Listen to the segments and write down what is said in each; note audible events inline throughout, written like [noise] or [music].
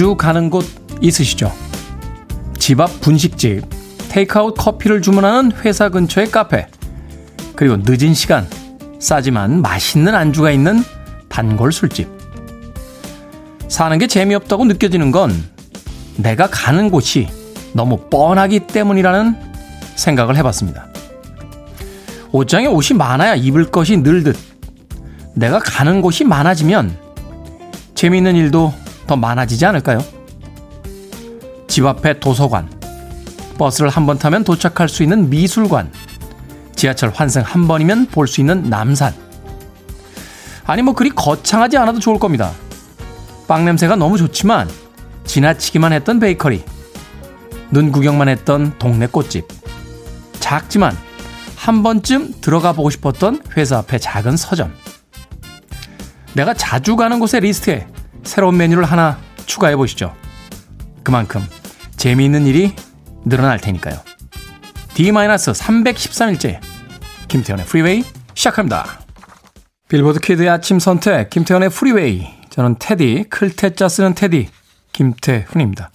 자주 가는 곳 있으시죠? 집 앞 분식집, 테이크아웃 커피를 주문하는 회사 근처의 카페, 그리고 늦은 시간 싸지만 맛있는 안주가 있는 단골 술집. 사는 게 재미없다고 느껴지는 건 내가 가는 곳이 너무 뻔하기 때문이라는 생각을 해봤습니다. 옷장에 옷이 많아야 입을 것이 늘듯 내가 가는 곳이 많아지면 재미있는 일도 더 많아지지 않을까요? 집 앞에 도서관, 버스를 한 번 타면 도착할 수 있는 미술관, 지하철 환승 한 번이면 볼 수 있는 남산. 아니 뭐 그리 거창하지 않아도 좋을 겁니다. 빵 냄새가 너무 좋지만 지나치기만 했던 베이커리, 눈 구경만 했던 동네 꽃집, 작지만 한 번쯤 들어가 보고 싶었던 회사 앞의 작은 서점. 내가 자주 가는 곳의 리스트에 새로운 메뉴를 하나 추가해 보시죠. 그만큼 재미있는 일이 늘어날 테니까요. D-313일째 김태훈의 프리웨이 시작합니다. 빌보드 kid의 아침 선택 김태훈의 프리웨이 저는 태디 클 태 자 쓰는 태디 김태훈입니다.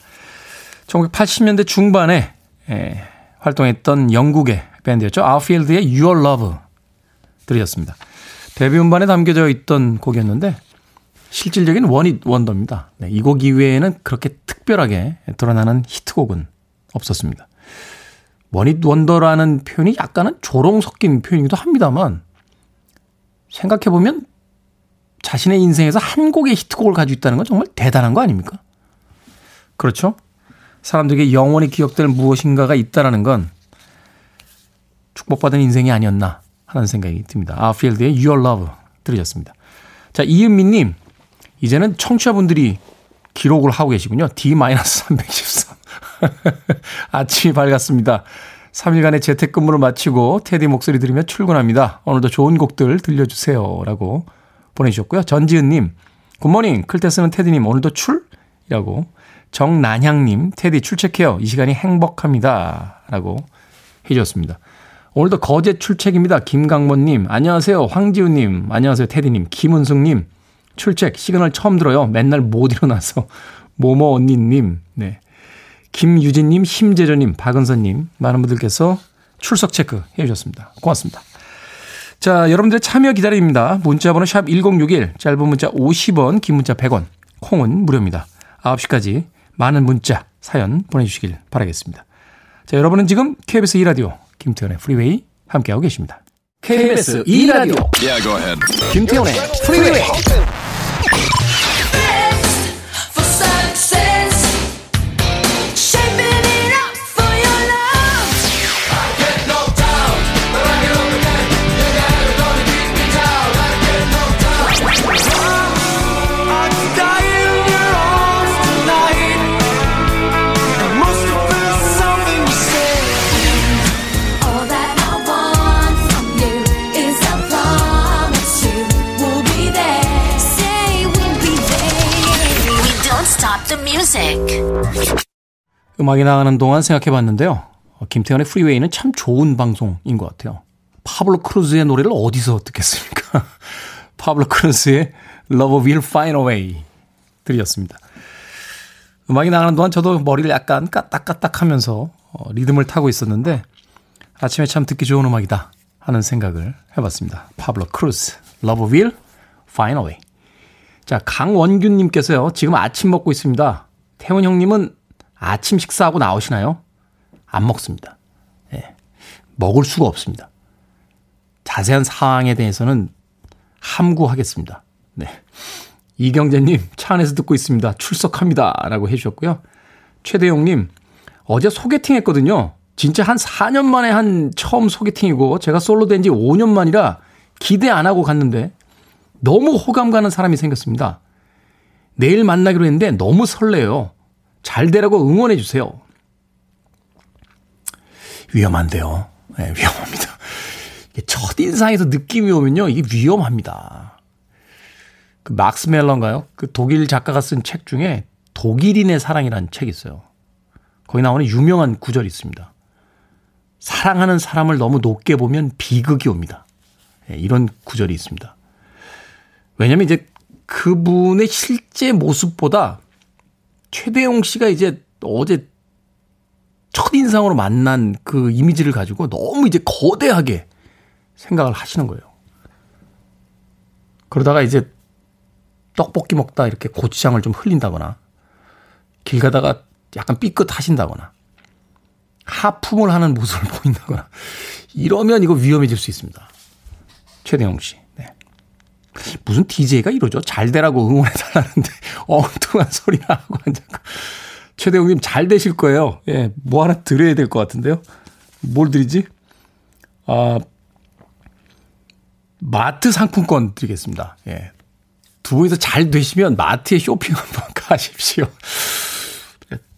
1980년대 중반에 에, 활동했던 영국의 밴드였죠. 아웃필드의 Your Love 들으셨습니다. 데뷔 음반에 담겨져 있던 곡이었는데 실질적인 원잇 원더입니다. 네, 이곡 이외에는 그렇게 특별하게 드러나는 히트곡은 없었습니다. 원잇 원더라는 표현이 약간은 조롱 섞인 표현이기도 합니다만 생각해보면 자신의 인생에서 한 곡의 히트곡을 가지고 있다는 건 정말 대단한 거 아닙니까? 그렇죠? 사람들에게 영원히 기억될 무엇인가가 있다라는 건 축복받은 인생이 아니었나 하는 생각이 듭니다. 아필드의 Your Love 들으셨습니다. 자, 이은미님, 이제는 청취자분들이 기록을 하고 계시군요. D-313. [laughs] 아침이 밝았습니다. 3일간의 재택근무를 마치고 테디 목소리 들으며 출근합니다. 오늘도 좋은 곡들 들려주세요. 라고 보내주셨고요. 전지은님, Good morning. 클 태 쓰는 태디님, 오늘도 출? 이라고. 정난향님, 태디 출첵해요. 이 시간이 행복합니다. 라고 해주셨습니다. 오늘도 거제 출첵입니다. 김강모님, 안녕하세요. 황지우님, 안녕하세요. 태디님, 김은숙님, 출첵, 시그널 처음 들어요. 맨날 못 일어나서. [laughs] 모모 언니님, 네. 김유진님, 심재조님, 박은선님, 많은 분들께서 출석 체크 해주셨습니다. 고맙습니다. 자, 여러분들의 참여 기다립니다. 문자번호 샵 1061, 짧은 문자 50원, 긴 문자 100원, 콩은 무료입니다. 9시까지 많은 문자, 사연 보내주시길 바라겠습니다. 자, 여러분은 지금 KBS 2라디오 김태훈의 프리웨이 함께하고 계십니다. KBS 2라디오 yeah, 김태훈의 프리웨이 음악이 나가는 동안 생각해 봤는데요. 어, 김태훈의 프리웨이는 참 좋은 방송인 것 같아요. 파블로 크루즈의 노래를 어디서 듣겠습니까? [laughs] 파블로 크루즈의 Love Will Find a Way 들으셨습니다. 음악이 나가는 동안 저도 머리를 약간 까딱까딱 하면서 어, 리듬을 타고 있었는데 아침에 참 듣기 좋은 음악이다 하는 생각을 해봤습니다. 파블로 크루즈, Love Will Find a Way. 자, 강원균님께서요, 지금 아침 먹고 있습니다. 태훈 형님은 아침 식사하고 나오시나요? 안 먹습니다. 예. 먹을 수가 없습니다. 자세한 사항에 대해서는 함구하겠습니다. 네. 이경재님, 차 안에서 듣고 있습니다. 출석합니다. 라고 해주셨고요. 최대용님, 어제 소개팅 했거든요. 진짜 한 4년 만에 한 처음 소개팅이고, 제가 솔로 된 지 5년 만이라 기대 안 하고 갔는데, 너무 호감 가는 사람이 생겼습니다. 내일 만나기로 했는데 너무 설레요. 잘 되라고 응원해 주세요. 위험한데요. 네, 위험합니다. 첫인상에서 느낌이 오면요, 이게 위험합니다. 그 막스 멜런가요? 그 독일 작가가 쓴 책 중에 독일인의 사랑이라는 책이 있어요. 거기 나오는 유명한 구절이 있습니다. 사랑하는 사람을 너무 높게 보면 비극이 옵니다. 네, 이런 구절이 있습니다. 왜냐면 이제 그분의 실제 모습보다 최대용 씨가 이제 어제 첫인상으로 만난 그 이미지를 가지고 너무 이제 거대하게 생각을 하시는 거예요. 그러다가 이제 떡볶이 먹다 이렇게 고추장을 좀 흘린다거나 길 가다가 약간 삐끗하신다거나 하품을 하는 모습을 [laughs] 보인다거나 이러면 이거 위험해질 수 있습니다. 최대영 씨. 네. 무슨 DJ가 이러죠? 잘 되라고 응원해달라는데 [laughs] 엉뚱한 소리나 하고 앉아고 최대웅님 잘 되실 거예요. 예, 뭐 하나 드려야 될 것 같은데요. 뭘 드리지? 아, 마트 상품권 드리겠습니다. 예. 두 분이서 잘 되시면 마트에 쇼핑 한번 [laughs] 가십시오.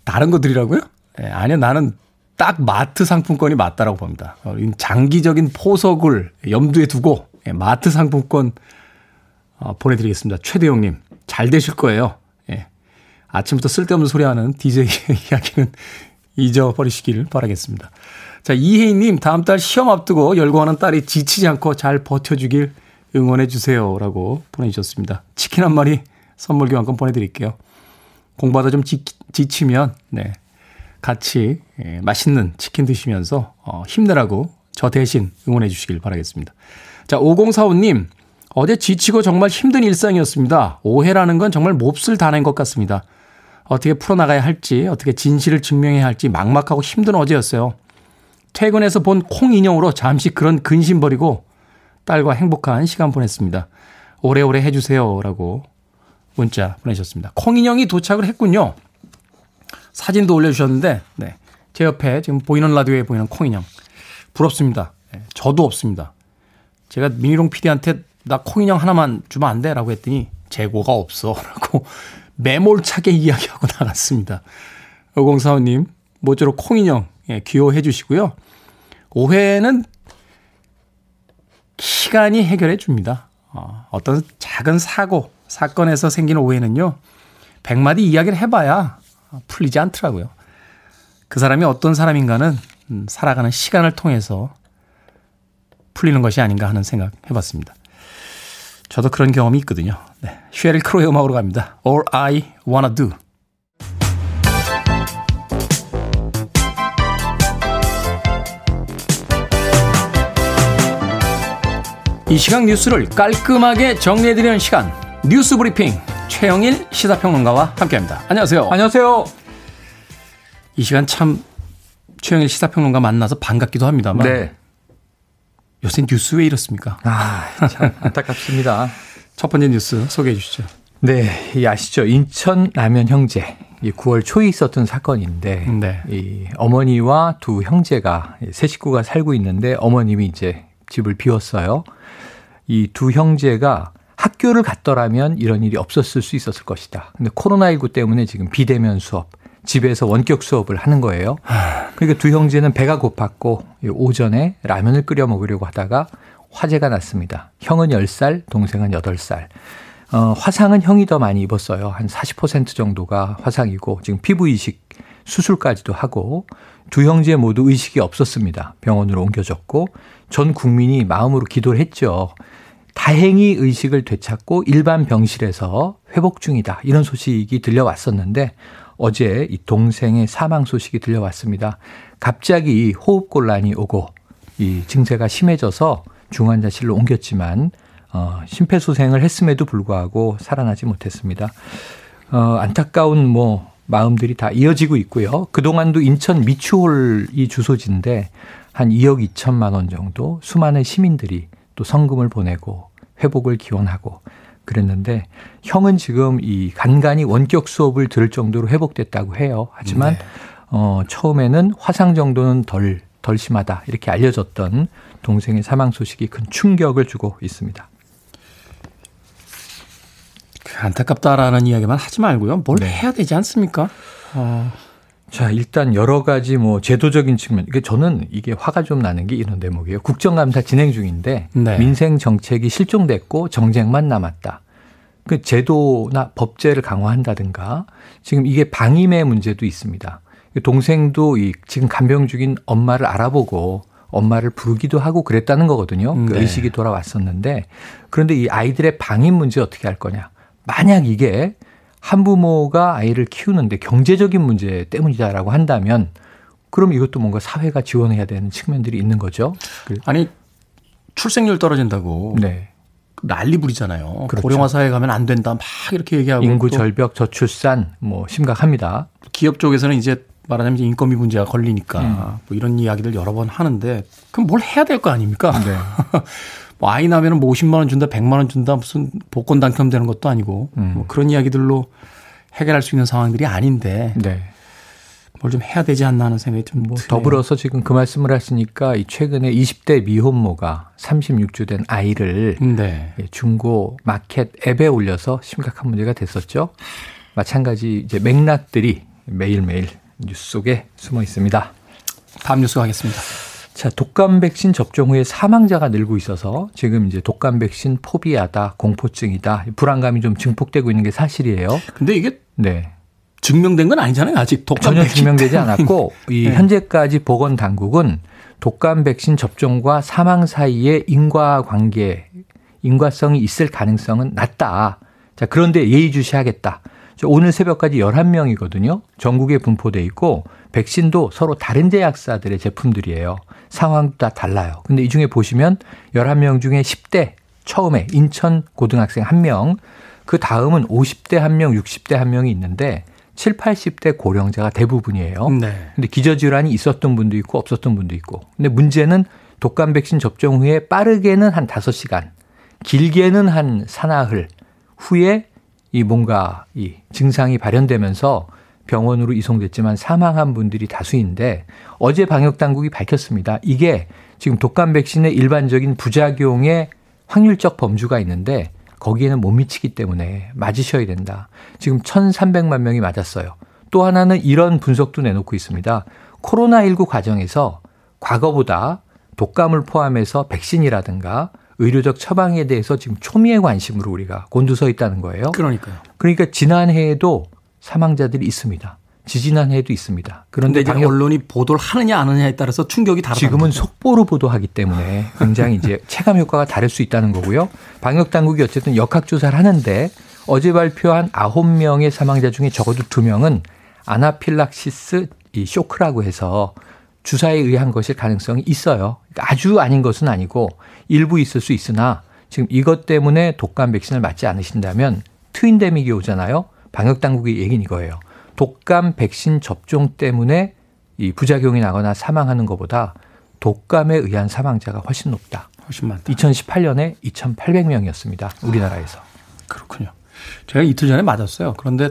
다른 거 드리라고요? 예, 아니요, 나는 딱 마트 상품권이 맞다라고 봅니다. 어, 장기적인 포석을 염두에 두고 예, 마트 상품권 어, 보내드리겠습니다. 최대용님, 잘 되실 거예요. 예. 아침부터 쓸데없는 소리하는 DJ [laughs] 이야기는 잊어버리시길 바라겠습니다. 자, 이혜인님, 다음 달 시험 앞두고 열공하는 딸이 지치지 않고 잘 버텨주길 응원해주세요. 라고 보내주셨습니다. 치킨 한 마리 선물 교환권 보내드릴게요. 공부하다 좀 지, 지치면, 네. 같이 예, 맛있는 치킨 드시면서 어, 힘내라고 저 대신 응원해 주시길 바라겠습니다. 자, 5045님, 어제 지치고 정말 힘든 일상이었습니다. 오해라는 건 정말 몹쓸 단어인 것 같습니다. 어떻게 풀어나가야 할지, 어떻게 진실을 증명해야 할지 막막하고 힘든 어제였어요. 퇴근해서 본 콩 인형으로 잠시 그런 근심 버리고 딸과 행복한 시간 보냈습니다. 오래오래 해주세요. 라고 문자 보내셨습니다. 콩 인형이 도착을 했군요. 사진도 올려주셨는데, 네. 제 옆에 지금 보이는 라디오에 보이는 콩 인형. 부럽습니다. 네. 저도 없습니다. 제가 미니롱 PD한테 나 콩인형 하나만 주면 안 돼? 라고 했더니 재고가 없어. [laughs] 라고 매몰차게 이야기하고 [laughs] 나갔습니다. 5045님, 모쪼록 콩인형, 예, 귀여워해 주시고요. 오해는 시간이 해결해 줍니다. 어, 어떤 작은 사고, 사건에서 생기는 오해는요, 100마디 이야기를 해봐야 풀리지 않더라고요. 그 사람이 어떤 사람인가는 음, 살아가는 시간을 통해서 풀리는 것이 아닌가 하는 생각 해봤습니다. 저도 그런 경험이 있거든요. 네. 쉐릴 크로의 음악으로 갑니다. All I Wanna Do. 이 시각 뉴스를 깔끔하게 정리해드리는 시간 뉴스 브리핑 최영일 시사평론가와 함께합니다. 안녕하세요. 안녕하세요. 이 시간 참 최영일 시사평론가 만나서 반갑기도 합니다만 네. 요새 뉴스 왜 이렇습니까? 아, 참 안타깝습니다. [laughs] 첫 번째 뉴스 소개해 주시죠. 네, 이 아시죠? 인천 라면 형제. 이 9월 초에 있었던 사건인데 네. 이 어머니와 두 형제가 세 식구가 살고 있는데 어머님이 이제 집을 비웠어요. 이 두 형제가 학교를 갔더라면 이런 일이 없었을 수 있었을 것이다. 근데 코로나19 때문에 지금 비대면 수업, 집에서 원격 수업을 하는 거예요. 그러니까 두 형제는 배가 고팠고 오전에 라면을 끓여 먹으려고 하다가 화재가 났습니다. 형은 10살, 동생은 8살. 어, 화상은 형이 더 많이 입었어요. 한 40% 정도가 화상이고 지금 피부 이식 수술까지도 하고 두 형제 모두 의식이 없었습니다. 병원으로 옮겨졌고 전 국민이 마음으로 기도를 했죠. 다행히 의식을 되찾고 일반 병실에서 회복 중이다. 이런 소식이 들려왔었는데 어제 이 동생의 사망 소식이 들려왔습니다. 갑자기 호흡곤란이 오고 이 증세가 심해져서 중환자실로 옮겼지만 어, 심폐소생을 했음에도 불구하고 살아나지 못했습니다. 어, 안타까운 뭐 마음들이 다 이어지고 있고요. 그동안도 인천 미추홀이 주소지인데 한 2억 2천만 원 정도 수많은 시민들이 또 성금을 보내고 회복을 기원하고 그랬는데 형은 지금 이 간간히 원격 수업을 들을 정도로 회복됐다고 해요. 하지만 네. 어 처음에는 화상 정도는 덜 덜 심하다 이렇게 알려졌던 동생의 사망 소식이 큰 충격을 주고 있습니다. 그 안타깝다라는 이야기만 하지 말고요. 뭘 네. 해야 되지 않습니까? 어. 자, 일단 여러 가지 뭐 제도적인 측면, 이게 저는 이게 화가 좀 나는 게 이런 대목이에요. 국정감사 진행 중인데 네. 민생 정책이 실종됐고 정쟁만 남았다. 그 제도나 법제를 강화한다든가 지금 이게 방임의 문제도 있습니다. 동생도 이 지금 간병 중인 엄마를 알아보고 엄마를 부르기도 하고 그랬다는 거거든요. 그 네. 의식이 돌아왔었는데 그런데 이 아이들의 방임 문제 어떻게 할 거냐? 만약 이게 한부모가 아이를 키우는데 경제적인 문제 때문이다라고 한다면 그럼 이것도 뭔가 사회가 지원해야 되는 측면들이 있는 거죠. 아니 출생률 떨어진다고 네. 난리 부리잖아요. 그렇죠. 고령화 사회 가면 안 된다 막 이렇게 얘기하고 인구 절벽 저출산 뭐 심각합니다. 기업 쪽에서는 이제 말하자면 인건비 문제가 걸리니까 음. 뭐 이런 이야기들 여러 번 하는데 그럼 뭘 해야 될 거 아닙니까? 네. [laughs] 뭐 아이 나면은 뭐 50만 원 준다, 100만 원 준다 무슨 복권 당첨되는 것도 아니고 음. 뭐 그런 이야기들로 해결할 수 있는 상황들이 아닌데 네. 뭘좀 해야 되지 않나 하는 생각이 좀 뭐 더불어서 지금 그 말씀을 하시니까 이 최근에 20대 미혼모가 36주 된 아이를 네. 예, 중고 마켓 앱에 올려서 심각한 문제가 됐었죠. 마찬가지 이제 맥락들이 매일매일 뉴스 속에 숨어 있습니다. 다음 뉴스 가겠습니다. 자, 독감 백신 접종 후에 사망자가 늘고 있어서 지금 이제 독감 백신 포비아다, 공포증이다, 불안감이 좀 증폭되고 있는 게 사실이에요. 근데 이게 네. 증명된 건 아니잖아요. 아직 독감 전혀 증명되지 않았고 [laughs] 이 네. 현재까지 보건 당국은 독감 백신 접종과 사망 사이에 인과 관계, 인과성이 있을 가능성은 낮다. 자, 그런데 예의주시하겠다. 오늘 새벽까지 11명이거든요. 전국에 분포돼 있고 백신도 서로 다른 제약사들의 제품들이에요. 상황도 다 달라요. 근데 이 중에 보시면 11명 중에 10대 처음에 인천 고등학생 1명, 그 다음은 50대 1명, 60대 1명이 있는데 7, 80대 고령자가 대부분이에요. 네. 근데 기저질환이 있었던 분도 있고 없었던 분도 있고. 근데 문제는 독감 백신 접종 후에 빠르게는 한 5시간, 길게는 한 사나흘 후에 이 뭔가 이 증상이 발현되면서 병원으로 이송됐지만 사망한 분들이 다수인데 어제 방역 당국이 밝혔습니다. 이게 지금 독감 백신의 일반적인 부작용의 확률적 범주가 있는데 거기에는 못 미치기 때문에 맞으셔야 된다. 지금 1,300만 명이 맞았어요. 또 하나는 이런 분석도 내놓고 있습니다. 코로나19 과정에서 과거보다 독감을 포함해서 백신이라든가 의료적 처방에 대해서 지금 초미의 관심으로 우리가 곤두서 있다는 거예요. 그러니까요. 그러니까 지난해에도 사망자들이 있습니다. 지지난해에도 있습니다. 그런데 이제 언론이 보도를 하느냐 안 하느냐에 따라서 충격이 다르다. 지금은 속보로 보도하기 때문에 굉장히 이제 [laughs] 체감 효과가 다를 수 있다는 거고요. 방역 당국이 어쨌든 역학 조사를 하는데 어제 발표한 9명의 사망자 중에 적어도 2명은 아나필락시스 이 쇼크라고 해서 주사에 의한 것일 가능성이 있어요. 그러니까 아주 아닌 것은 아니고 일부 있을 수 있으나 지금 이것 때문에 독감 백신을 맞지 않으신다면 트윈데믹이 오잖아요. 방역 당국의 얘기는 이거예요. 독감 백신 접종 때문에 이 부작용이 나거나 사망하는 것보다 독감에 의한 사망자가 훨씬 높다. 훨씬 많다. 2018년에 2,800명이었습니다. 우리나라에서. 그렇군요. 제가 이틀 전에 맞았어요. 그런데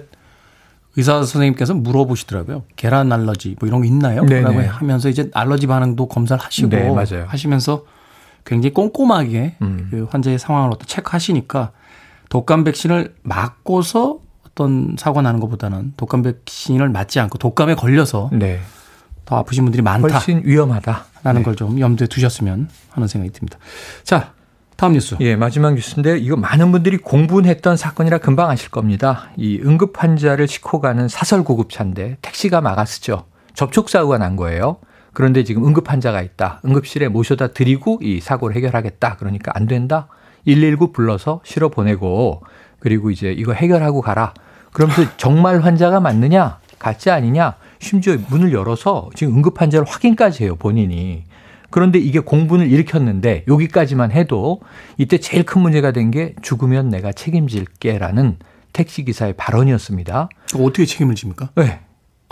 의사 선생님께서 물어보시더라고요. 계란 알러지 뭐 이런 거 있나요? 네네. 라고 하면서 이제 알러지 반응도 검사를 하시고 네, 하시면서 굉장히 꼼꼼하게 음. 그 환자의 상황을 어떤 체크하시니까 독감 백신을 맞고서 어떤 사고가 나는 것보다는 독감 백신을 맞지 않고 독감에 걸려서 네. 더 아프신 분들이 많다. 훨씬 위험하다라는 네. 걸좀 염두에 두셨으면 하는 생각이 듭니다. 자, 다음 뉴스. 예, 마지막 뉴스인데 이거 많은 분들이 공분했던 사건이라 금방 아실 겁니다. 이 응급 환자를 싣고 가는 사설 구급차인데 택시가 막았었죠. 접촉 사고가 난 거예요. 그런데 지금 응급 환자가 있다. 응급실에 모셔다 드리고 이 사고를 해결하겠다. 그러니까 안 된다. 119 불러서 실어 보내고 그리고 이제 이거 해결하고 가라. 그러면서 정말 환자가 맞느냐, 가짜 아니냐, 심지어 문을 열어서 지금 응급 환자를 확인까지 해요, 본인이. 그런데 이게 공분을 일으켰는데 여기까지만 해도 이때 제일 큰 문제가 된 게 죽으면 내가 책임질게라는 택시 기사의 발언이었습니다. 어떻게 책임을 집니까? 네.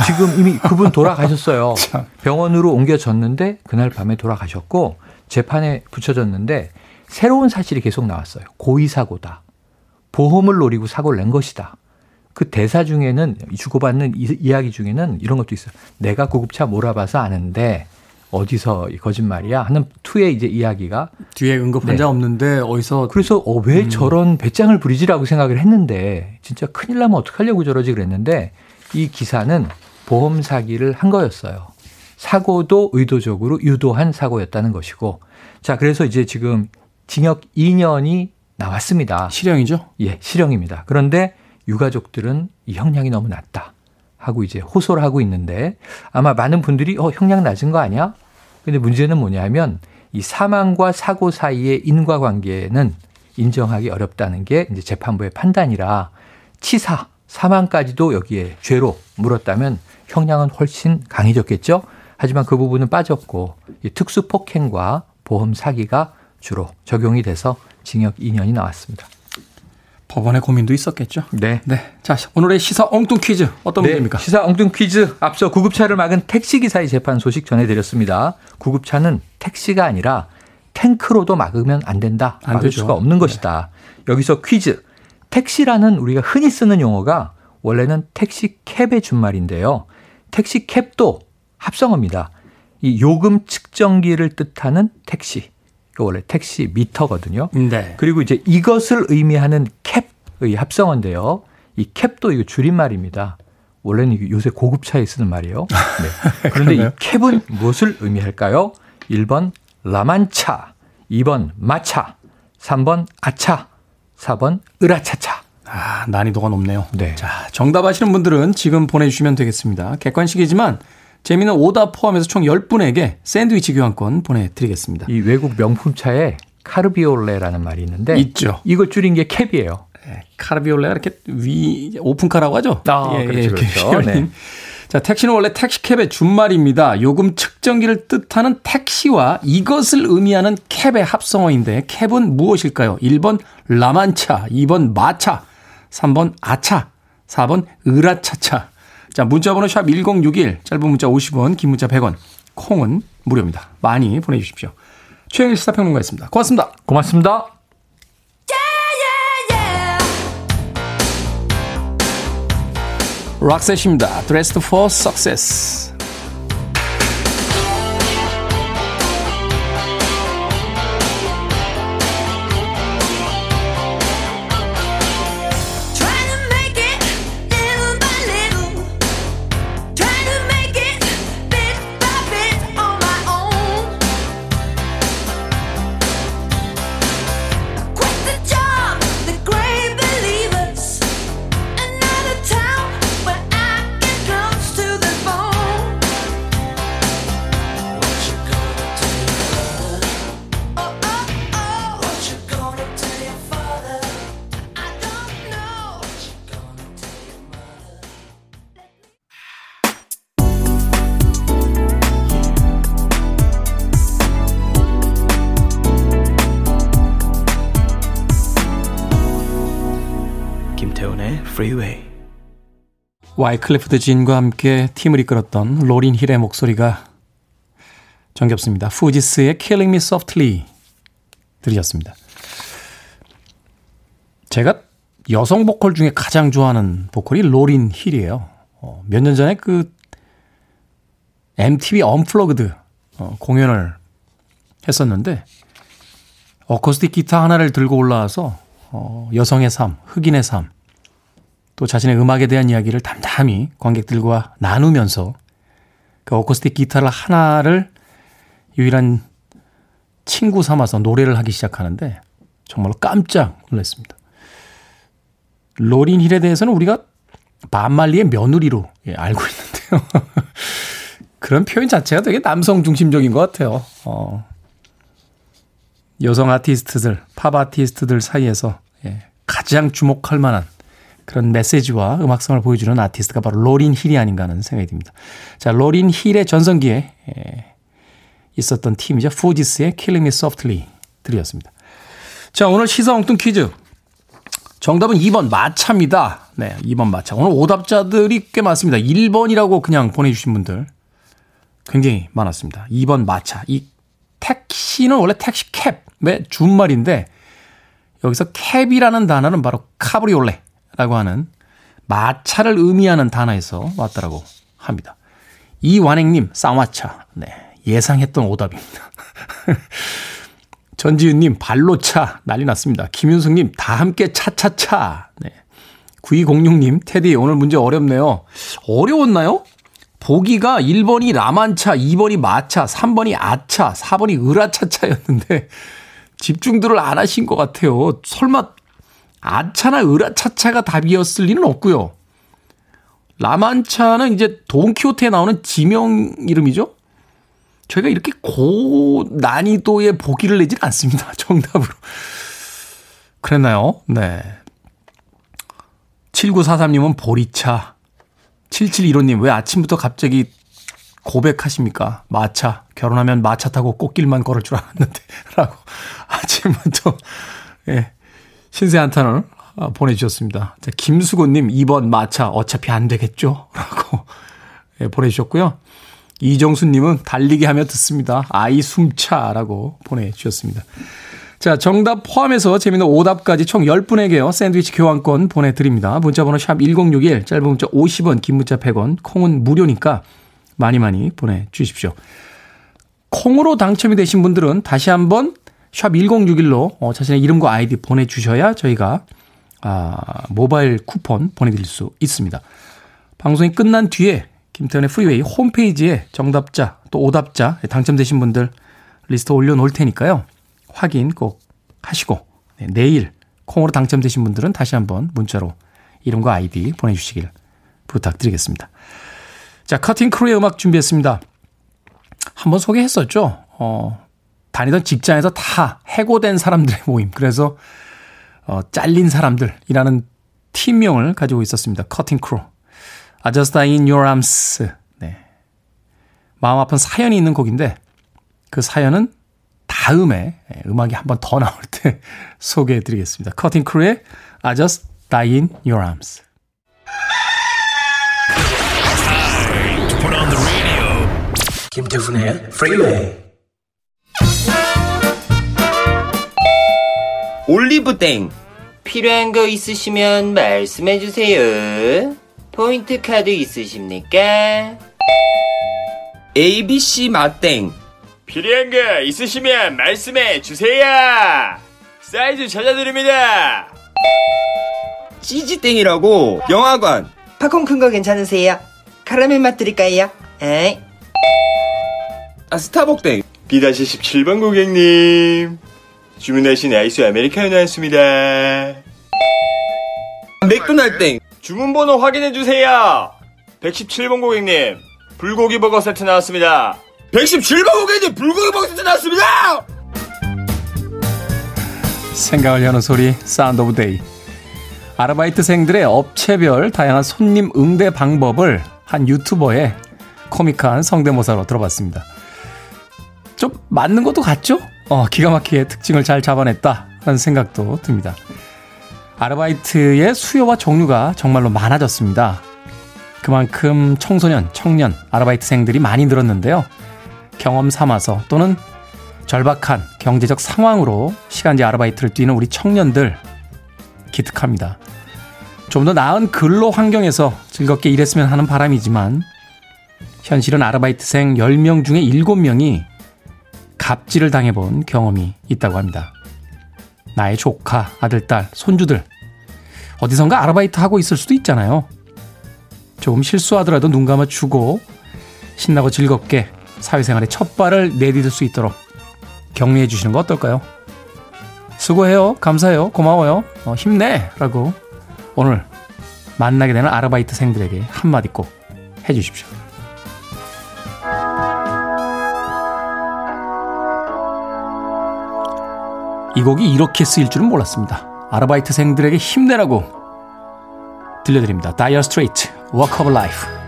지금 이미 그분 돌아가셨어요. [laughs] 병원으로 옮겨졌는데 그날 밤에 돌아가셨고 재판에 붙여졌는데 새로운 사실이 계속 나왔어요. 고의 사고다. 보험을 노리고 사고를 낸 것이다. 그 대사 중에는 주고받는 이 야기 중에는 이런 것도 있어요. 내가 구급차 몰아봐서 아는데 어디서 거짓말이야 하는 투의 이제 이야기가 뒤에 응급 환자 네. 없는데 어디서 그래서 어, 왜 음. 저런 배짱을 부리지라고 생각을 했는데 진짜 큰일 나면 어떡하려고 저러지 그랬는데 이 기사는 보험 사기를 한 거였어요. 사고도 의도적으로 유도한 사고였다는 것이고 자 그래서 이제 지금 징역 2년이 나왔습니다. 실형이죠? 예, 실형입니다. 그런데 유가족들은 이 형량이 너무 낮다 하고 이제 호소를 하고 있는데 아마 많은 분들이 어 형량 낮은 거 아니야? 근데 문제는 뭐냐면 이 사망과 사고 사이의 인과관계는 인정하기 어렵다는 게 이제 재판부의 판단이라 치사 사망까지도 여기에 죄로 물었다면 형량은 훨씬 강해졌겠죠. 하지만 그 부분은 빠졌고 특수 폭행과 보험 사기가 주로 적용이 돼서 징역 2년이 나왔습니다. 법원의 고민도 있었겠죠. 네. 네. 자, 오늘의 시사 엉뚱 퀴즈 어떤 네, 문제입니까? 시사 엉뚱 퀴즈 앞서 구급차를 막은 택시기사의 재판 소식 전해드렸습니다. 구급차는 택시가 아니라 탱크로도 막으면 안 된다. 안 막을 되죠. 수가 없는 네. 것이다. 여기서 퀴즈. 택시라는 우리가 흔히 쓰는 용어가 원래는 택시 캡의 준말인데요. 택시 캡도 합성어입니다. 이 요금 측정기를 뜻하는 택시. 원래 택시 미터거든요. 네. 그리고 이제 이것을 의미하는 캡의 합성어인데요. 이 캡도 이거 줄임말입니다. 원래는 요새 고급차에 쓰는 말이에요. [laughs] 네. 그런데 이 캡은 무엇을 의미할까요? 1번 라만차, 2번 마차, 3번 아차, 4번 으라차차. 아, 난이도가 높네요. 네. 자, 정답 아시는 분들은 지금 보내주시면 되겠습니다. 객관식이지만 재미있는 오답 포함해서 총 10분에게 샌드위치 교환권 보내드리겠습니다. 이 외국 명품차에 카르비올레라는 말이 있는데 있죠. 이걸 줄인 게 캡이에요. 네, 카르비올레가 이렇게 위 오픈카라고 하죠. 아, 예, 그렇죠, 예, 그렇죠. 네. 자, 택시는 원래 택시캡의 준말입니다. 요금 측정기를 뜻하는 택시와 이것을 의미하는 캡의 합성어인데 캡은 무엇일까요? 1번 라만차, 2번 마차, 3번 아차, 4번 으라차차. 자, 문자번호 샵 1061, 짧은 문자 50원, 긴 문자 100원, 콩은 무료입니다. 많이 보내주십시오. 최영일 시사평론가였습니다. 고맙습니다. 고맙습니다. 락셋입니다. Dressed for Success. 와이클리프 진과 함께 팀을 이끌었던 로린 힐의 목소리가 정겹습니다. 후지스의 Killing Me Softly 들으셨습니다. 제가 여성 보컬 중에 가장 좋아하는 보컬이 로린 힐이에요. 어, 몇년 전에 그 MTV Unplugged 어, 공연을 했었는데 어쿠스틱 기타 하나를 들고 올라와서 어, 여성의 삶, 흑인의 삶, 또 자신의 음악에 대한 이야기를 담담히 관객들과 나누면서 그 어쿠스틱 기타를 하나를 유일한 친구 삼아서 노래를 하기 시작하는데 정말로 깜짝 놀랐습니다. 로린 힐에 대해서는 우리가 반말리의 며느리로 예, 알고 있는데요. [laughs] 그런 표현 자체가 되게 남성 중심적인 것 같아요. 어, 여성 아티스트들, 팝 아티스트들 사이에서 예, 가장 주목할 만한 그런 메시지와 음악성을 보여주는 아티스트가 바로 로린 힐이 아닌가 하는 생각이 듭니다. 자, 로린 힐의 전성기에 있었던 팀이죠. 후지스의 Killing Me Softly 들으셨습니다. 자, 오늘 시사 엉뚱 퀴즈. 정답은 2번 마차입니다. 네, 2번 마차. 오늘 오답자들이 꽤 많습니다. 1번이라고 그냥 보내주신 분들 굉장히 많았습니다. 2번 마차. 이 택시는 원래 택시 캡의 준말인데 여기서 캡이라는 단어는 바로 카브리올레 라고 하는 마차를 의미하는 단어에서 왔다라고 합니다. 이완행님, 쌍화차. 네. 예상했던 오답입니다. [laughs] 전지윤님, 발로차. 난리 났습니다. 김윤숙님, 다 함께 차차차. 네. 9206님, 테디, 오늘 문제 어렵네요. 어려웠나요? 보기가 1번이 라만차, 2번이 마차, 3번이 아차, 4번이 으라차차였는데 [laughs] 집중들을 안 하신 것 같아요. 설마 아차나 으라차차가 답이었을 리는 없고요. 라만차는 이제 돈키호테에 나오는 지명 이름이죠. 저희가 이렇게 고 난이도의 보기를 내진 않습니다. [laughs] 정답으로. 그랬나요? 네. 7943님은 보리차. 7715님, 왜 아침부터 갑자기 고백하십니까? 마차. 결혼하면 마차 타고 꽃길만 걸을 줄 알았는데. [laughs] 라고 아침부터, 예, 신세 한탄을 아, 보내주셨습니다. 자, 김수곤님, 2번 마차. 어차피 안 되겠죠? 라고 [laughs] 예, 보내주셨고요. 이정수님은 달리기 하며 듣습니다. 아이 숨차라고 보내주셨습니다. 자, 정답 포함해서 재미있는 오답까지 총 10분에게요. 샌드위치 교환권 보내드립니다. 문자번호 샵 1061, 짧은 문자 50원, 긴 문자 100원, 콩은 무료니까 많이 많이 보내주십시오. 콩으로 당첨이 되신 분들은 다시 한번 샵 1061로 어, 자신의 이름과 아이디 보내주셔야 저희가 아, 모바일 쿠폰 보내드릴 수 있습니다. 방송이 끝난 뒤에 김태훈의 프리웨이 홈페이지에 정답자 또 오답자 당첨되신 분들 리스트 올려놓을 테니까요. 확인 꼭 하시고 네, 내일 콩으로 당첨되신 분들은 다시 한번 문자로 이름과 아이디 보내주시길 부탁드리겠습니다. 자, Cutting Crew의 음악 준비했습니다. 한번 소개했었죠. 어, 다니던 직장에서 다 해고된 사람들의 [laughs] 모임. 그래서 어, 잘린 사람들이라는 팀명을 가지고 있었습니다. Cutting Crew. I just died in your arms. 네. 마음 아픈 사연이 있는 곡인데 그 사연은 다음에 예, 음악이 한 번 더 나올 때 소개해 드리겠습니다. 커팅 크루의 I just die in your arms. 김태훈의 Freeway 올리브땡 필요한 거 있으시면 말씀해 주세요. 포인트 카드 있으십니까? ABC 마땡 필요한 거 있으시면 말씀해 주세요. 사이즈 찾아드립니다. CG땡이라고 영화관 팝콘 큰 거 괜찮으세요? 카라멜 맛 드릴까요? 에이. 아 스타벅땡 B-17번 고객님 주문하신 아이스 아메리카노 나왔습니다. 맥도날땡 주문번호 확인해주세요. 117번 고객님, 불고기 버거 세트 나왔습니다. 117번 고객님, 불고기 버거 세트 나왔습니다! 생각을 여는 소리, Sound of Day. 아르바이트생들의 업체별 다양한 손님 응대 방법을 한 유튜버의 코믹한 성대모사로 들어봤습니다. 좀 맞는 것도 같죠? 어, 기가 막히게 특징을 잘 잡아냈다 하는 생각도 듭니다. 아르바이트의 수요와 종류가 정말로 많아졌습니다. 그만큼 청소년, 청년, 아르바이트생들이 많이 늘었는데요. 경험 삼아서 또는 절박한 경제적 상황으로 시간제 아르바이트를 뛰는 우리 청년들 기특합니다. 좀 더 나은 근로 환경에서 즐겁게 일했으면 하는 바람이지만 현실은 아르바이트생 10명 중에 7명이 갑질을 당해본 경험이 있다고 합니다. 나의 조카, 아들, 딸, 손주들. 어디선가 아르바이트 하고 있을 수도 있잖아요. 조금 실수하더라도 눈 감아 주고 신나고 즐겁게 사회생활의 첫 발을 내디딜 수 있도록 격려해 주시는 거 어떨까요? 수고해요. 감사해요. 고마워요. 어, 힘내. 라고 오늘 만나게 되는 아르바이트생들에게 한마디 꼭 해주십시오. 이 곡이 이렇게 쓰일 줄은 몰랐습니다. 아르바이트생들에게 힘내라고 들려드립니다. Straits, Walk of Life.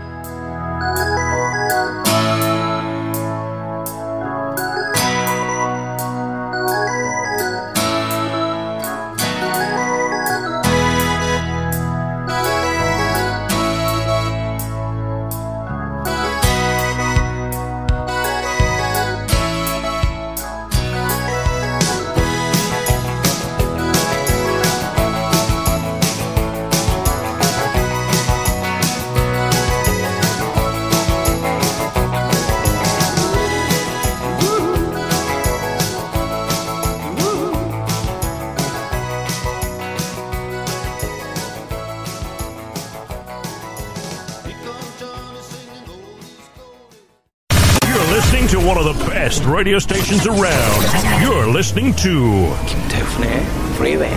Radio stations around. You're listening to 김태훈의 Freeway.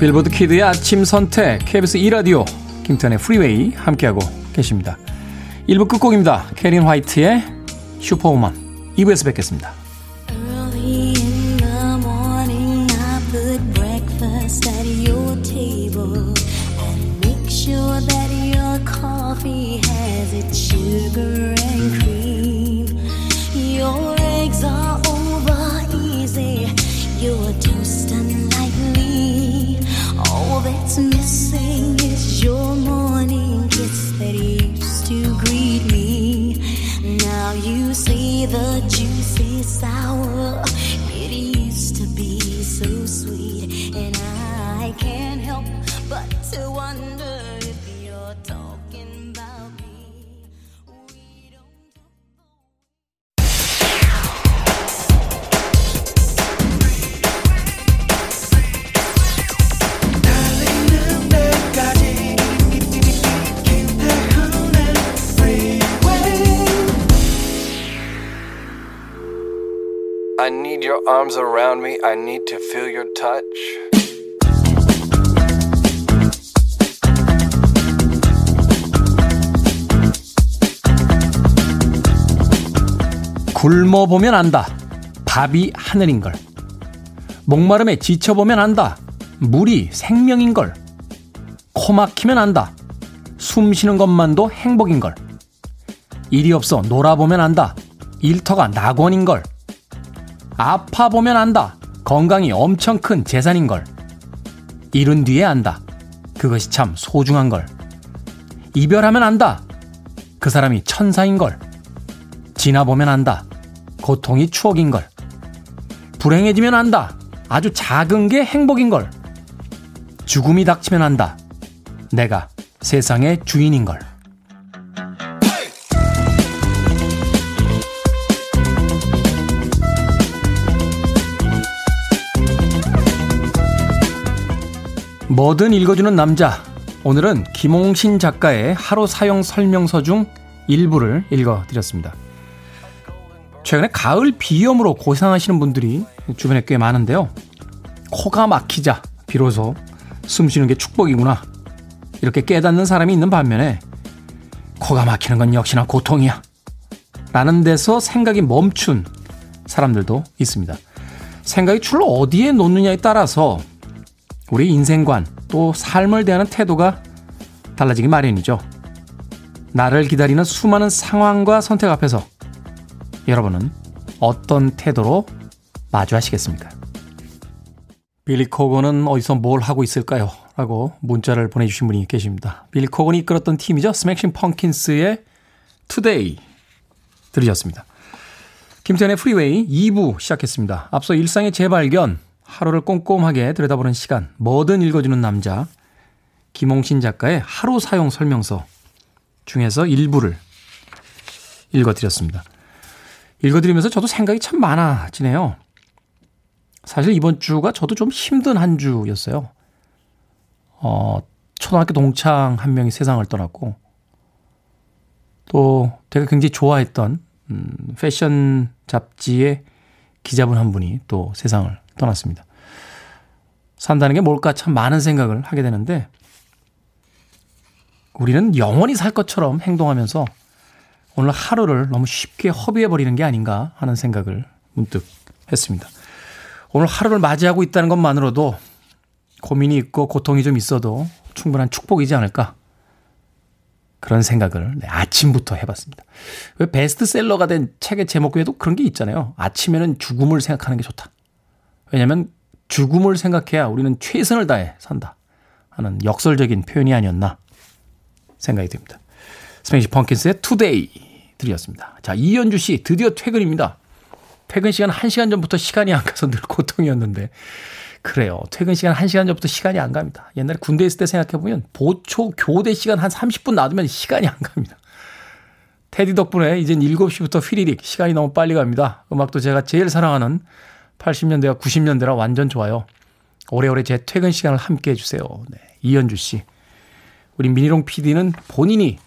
Billboard Kid의 아침 선택 KBS 2 라디오 김태훈의 Freeway 함께하고 계십니다. 1부 끝곡입니다. Karyn White의 Superwoman 2부에서 뵙겠습니다. Sour. Need your arms around me. I need to feel your touch. 굶어 보면 안다. 밥이 하늘인 걸. 목마름에 지쳐 보면 안다. 물이 생명인 걸. 코 막히면 안다. 숨 쉬는 것만도 행복인 걸. 일이 없어 놀아보면 안다. 일터가 낙원인 걸. 아파 보면 안다. 건강이 엄청 큰 재산인 걸. 이룬 뒤에 안다. 그것이 참 소중한 걸. 이별하면 안다. 그 사람이 천사인 걸. 지나보면 안다. 고통이 추억인 걸. 불행해지면 안다. 아주 작은 게 행복인 걸. 죽음이 닥치면 안다. 내가 세상의 주인인 걸. 뭐든 읽어주는 남자. 오늘은 김홍신 작가의 하루 사용 설명서 중 일부를 읽어드렸습니다. 최근에 가을 비염으로 고생하시는 분들이 주변에 꽤 많은데요. 코가 막히자 비로소 숨 쉬는 게 축복이구나. 이렇게 깨닫는 사람이 있는 반면에 코가 막히는 건 역시나 고통이야. 라는 데서 생각이 멈춘 사람들도 있습니다. 생각이 줄로 어디에 놓느냐에 따라서 우리 인생관 또 삶을 대하는 태도가 달라지기 마련이죠. 나를 기다리는 수많은 상황과 선택 앞에서 여러분은 어떤 태도로 마주하시겠습니까? 빌리 코건은 어디서 뭘 하고 있을까요? 라고 문자를 보내주신 분이 계십니다. 빌리 코건이 이끌었던 팀이죠. Smashing Pumpkins의 Today 들으셨습니다. 김태훈의 Freeway 2부 시작했습니다. 앞서 일상의 재발견, 하루를 꼼꼼하게 들여다보는 시간, 뭐든 읽어주는 남자, 김홍신 작가의 하루 사용 설명서 중에서 일부를 읽어드렸습니다. 읽어드리면서 저도 생각이 참 많아지네요. 사실 이번 주가 저도 좀 힘든 한 주였어요. 어, 초등학교 동창 한 명이 세상을 떠났고, 또 제가 굉장히 좋아했던, 음, 패션 잡지의 기자분 한 분이 또 세상을 떠났습니다. 산다는 게 뭘까 참 많은 생각을 하게 되는데, 우리는 영원히 살 것처럼 행동하면서 오늘 하루를 너무 쉽게 허비해 버리는 게 아닌가 하는 생각을 문득 했습니다. 오늘 하루를 맞이하고 있다는 것만으로도 고민이 있고 고통이 좀 있어도 충분한 축복이지 않을까. 그런 생각을 네, 아침부터 해봤습니다. 왜 베스트셀러가 된 책의 제목 외에도 그런 게 있잖아요. 아침에는 죽음을 생각하는 게 좋다. 왜냐하면 죽음을 생각해야 우리는 최선을 다해 산다. 하는 역설적인 표현이 아니었나 생각이 듭니다. Smashing Pumpkins의 Today 들으셨습니다. 자, 이현주 씨 드디어 퇴근입니다. 퇴근 시간 1시간 전부터 시간이 안 가서 늘 고통이었는데 그래요. 퇴근 시간 1시간 전부터 시간이 안 갑니다. 옛날에 군대 있을 때 생각해 보면 보초 교대 시간 한 30분 놔두면 시간이 안 갑니다. 테디 덕분에 이젠 7시부터 휘리릭 시간이 너무 빨리 갑니다. 음악도 제가 제일 사랑하는 80년대와 90년대라 완전 좋아요. 오래오래 제 퇴근 시간을 함께 해주세요. 네, 이현주 씨. 우리 미니롱 PD는 본인이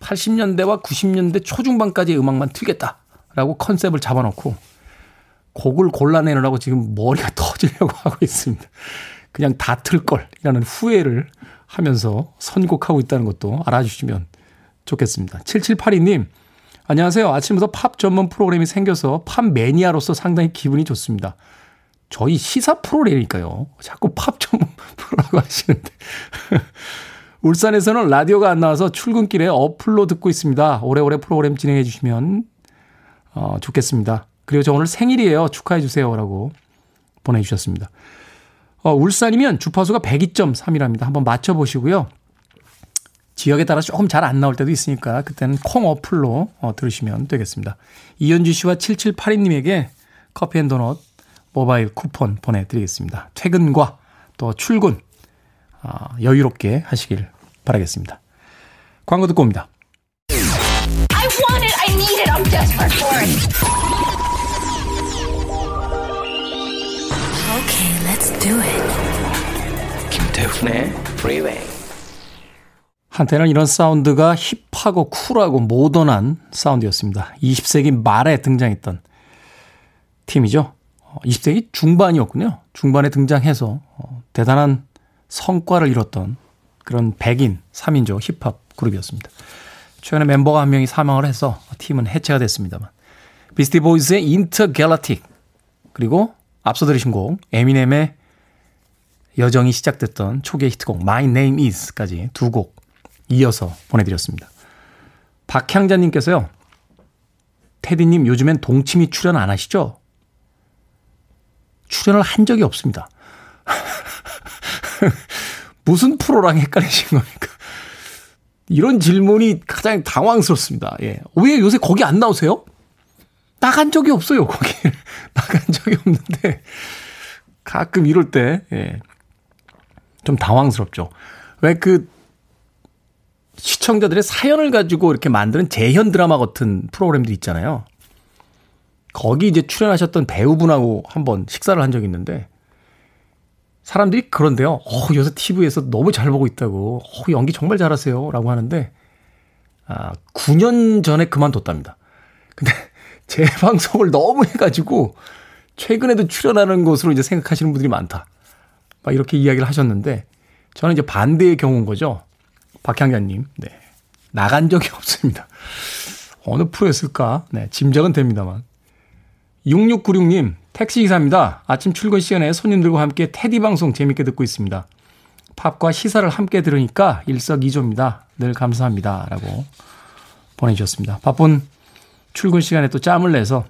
80년대와 90년대 초중반까지의 음악만 틀겠다라고 컨셉을 잡아놓고 곡을 골라내느라고 지금 머리가 [laughs] 터지려고 하고 있습니다. 그냥 다 틀걸이라는 후회를 하면서 선곡하고 있다는 것도 알아주시면 좋겠습니다. 7782님, 안녕하세요. 아침부터 팝 전문 프로그램이 생겨서 팝 매니아로서 상당히 기분이 좋습니다. 저희 시사 프로그램이니까요. 자꾸 팝 전문 [laughs] 프로라고 하시는데. [laughs] 울산에서는 라디오가 안 나와서 출근길에 어플로 듣고 있습니다. 오래오래 프로그램 진행해 주시면 어, 좋겠습니다. 그리고 저 오늘 생일이에요. 축하해 주세요. 라고 보내주셨습니다. 어, 울산이면 주파수가 102.3이랍니다. 한번 맞춰보시고요. 지역에 따라 조금 잘 안 나올 때도 있으니까 그때는 콩 어플로 어, 들으시면 되겠습니다. 이현주 씨와 7782님에게 커피 and 도넛 모바일 쿠폰 보내드리겠습니다. 퇴근과 또 출근 어, 여유롭게 하시길 바라겠습니다. 광고 듣고 옵니다. I want it, I need it, I'm desperate for it. Okay, let's do it. 김태훈의 Freeway. 한때는 이런 사운드가 힙하고 쿨하고 모던한 사운드였습니다. 20세기 말에 등장했던 팀이죠. 20세기 어, 중반이었군요. 중반에 등장해서 어, 대단한 성과를 이뤘던 그런 백인 3인조 힙합 그룹이었습니다. 최근에 멤버가 한 명이 사망을 해서 팀은 해체가 됐습니다만 비스티 보이즈의 인터갤라틱 그리고 앞서 들으신 곡 에미넴의 여정이 시작됐던 초기의 히트곡 My Name Is까지 두곡 이어서 보내드렸습니다. 박향자님께서요. 테디님 요즘엔 동치미 출연 안 하시죠? 출연을 한 적이 없습니다. [laughs] 무슨 프로랑 헷갈리신 겁니까? 이런 질문이 가장 당황스럽습니다. 예. 왜 요새 거기 안 나오세요? 나간 적이 없어요, 거기. [laughs] 나간 적이 없는데, 가끔 이럴 때, 예. 좀 당황스럽죠. 왜 그, 시청자들의 사연을 가지고 이렇게 만드는 재현 드라마 같은 프로그램들 있잖아요. 거기 이제 출연하셨던 배우분하고 한번 식사를 한 적이 있는데, 사람들이 그런데요. 어, 요새 TV에서 너무 잘 보고 있다고. 어, 연기 정말 잘하세요. 라고 하는데, 아, 9년 전에 그만뒀답니다. 근데 [laughs] 재방송을 너무 해가지고, 최근에도 출연하는 것으로 이제 생각하시는 분들이 많다. 막 이렇게 이야기를 하셨는데, 저는 이제 반대의 경우인 거죠. 박향자님. 네. 나간 적이 [laughs] 없습니다. 어느 프로였을까? 네. 짐작은 됩니다만. 6696님, 택시기사입니다. 아침 출근 시간에 손님들과 함께 테디 방송 재밌게 듣고 있습니다. 팝과 시사를 함께 들으니까 일석이조입니다. 늘 감사합니다. 라고 보내주셨습니다. 바쁜 출근 시간에 또 짬을 내서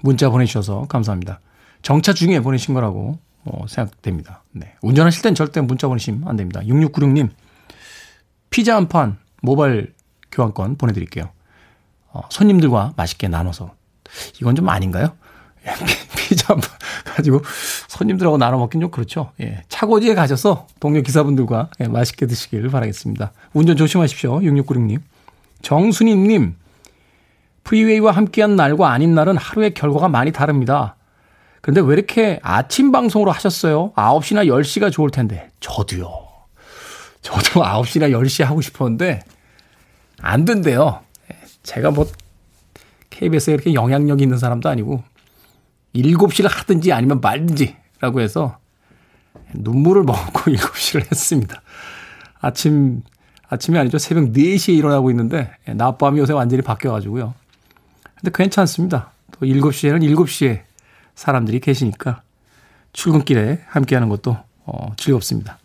문자 보내주셔서 감사합니다. 정차 중에 보내신 거라고 어, 생각됩니다. 네. 운전하실 땐 절대 문자 보내시면 안 됩니다. 6696님, 피자 한 판 모바일 교환권 보내드릴게요. 어, 손님들과 맛있게 나눠서. 이건 좀 아닌가요? [laughs] 피자 가지고 손님들하고 나눠 먹긴 좀 그렇죠. 예. 차고지에 가셔서 동료 기사분들과 예, 맛있게 드시길 바라겠습니다. 운전 조심하십시오. 6696님. 정순임님. 프리웨이와 함께한 날과 아닌 날은 하루의 결과가 많이 다릅니다. 근데 왜 이렇게 아침 방송으로 하셨어요? 9시나 10시가 좋을 텐데. 저도요. 저도 [laughs] 9시나 10시 하고 싶었는데 안 된대요. 예. 제가 뭐 KBS에 이렇게 영향력 있는 사람도 아니고 7시를 하든지 아니면 말든지라고 해서 눈물을 [laughs] 먹고 7시를 했습니다. 아침, 아침이 아니죠. 새벽 4시에 일어나고 있는데 낮밤이 요새 완전히 바뀌어가지고요. 근데 괜찮습니다. 또 7시에는 7시에 사람들이 계시니까 출근길에 함께하는 것도 어, 즐겁습니다.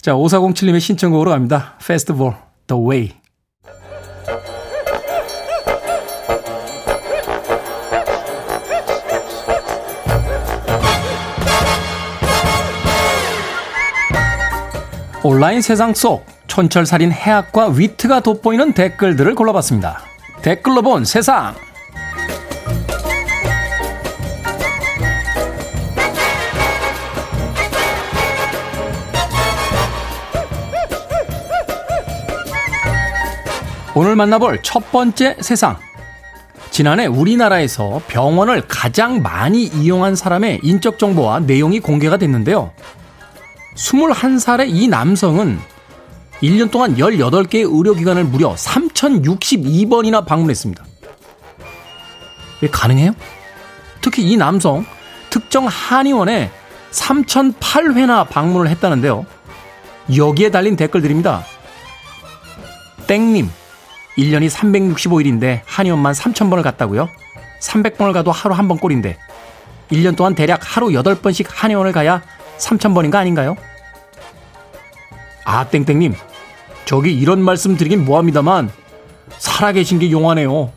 자, 5407님의 신청곡으로 갑니다. Festival, The Way. 온라인 세상 속 촌철살인 해학과 위트가 돋보이는 댓글들을 골라봤습니다. 댓글로 본 세상. 오늘 만나볼 첫 번째 세상. 지난해 우리나라에서 병원을 가장 많이 이용한 사람의 인적 정보와 내용이 공개가 됐는데요. 21살의 이 남성은 1년 동안 18개의 의료기관을 무려 3,062번이나 방문했습니다. 왜 가능해요? 특히 이 남성, 특정 한의원에 3,008회나 방문을 했다는데요. 여기에 달린 댓글들입니다. 땡님, 1년이 365일인데 한의원만 3,000번을 갔다고요? 300번을 가도 하루 한 번 꼴인데 1년 동안 대략 하루 8번씩 한의원을 가야 3,000번인 가 아닌가요? 아, 땡땡님. 저기 이런 말씀 드리긴 뭐합니다만, 살아계신 게 용하네요.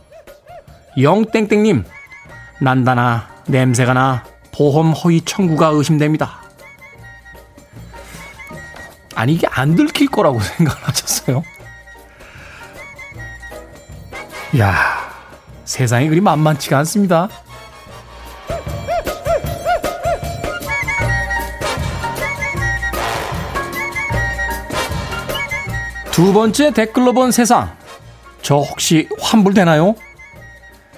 영땡땡님. 난다나, 냄새가 나, 보험 허위 청구가 의심됩니다. 아니 이게 안 들킬 거라고 [laughs] 생각을 하셨어요? 야 세상이 그리 만만치가 않습니다. 두 번째 댓글로 본 세상. 저 혹시 환불되나요?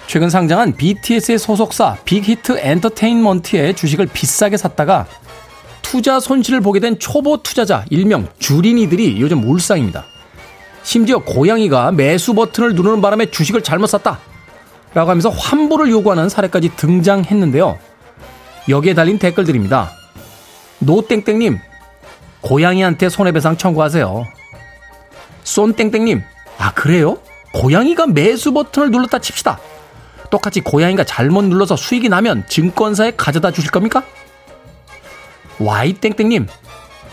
최근 상장한 BTS의 소속사 빅히트 엔터테인먼트의 주식을 비싸게 샀다가 투자 손실을 보게 된 초보 투자자 일명 주린이들이 요즘 울상입니다. 심지어 고양이가 매수 버튼을 누르는 바람에 주식을 잘못 샀다. 라고 하면서 환불을 요구하는 사례까지 등장했는데요. 여기에 달린 댓글들입니다. 노땡땡님, 고양이한테 손해배상 청구하세요. 쏜땡땡님, 아, 그래요? 고양이가 매수 버튼을 눌렀다 칩시다. 똑같이 고양이가 잘못 눌러서 수익이 나면 증권사에 가져다 주실 겁니까? Y땡땡님,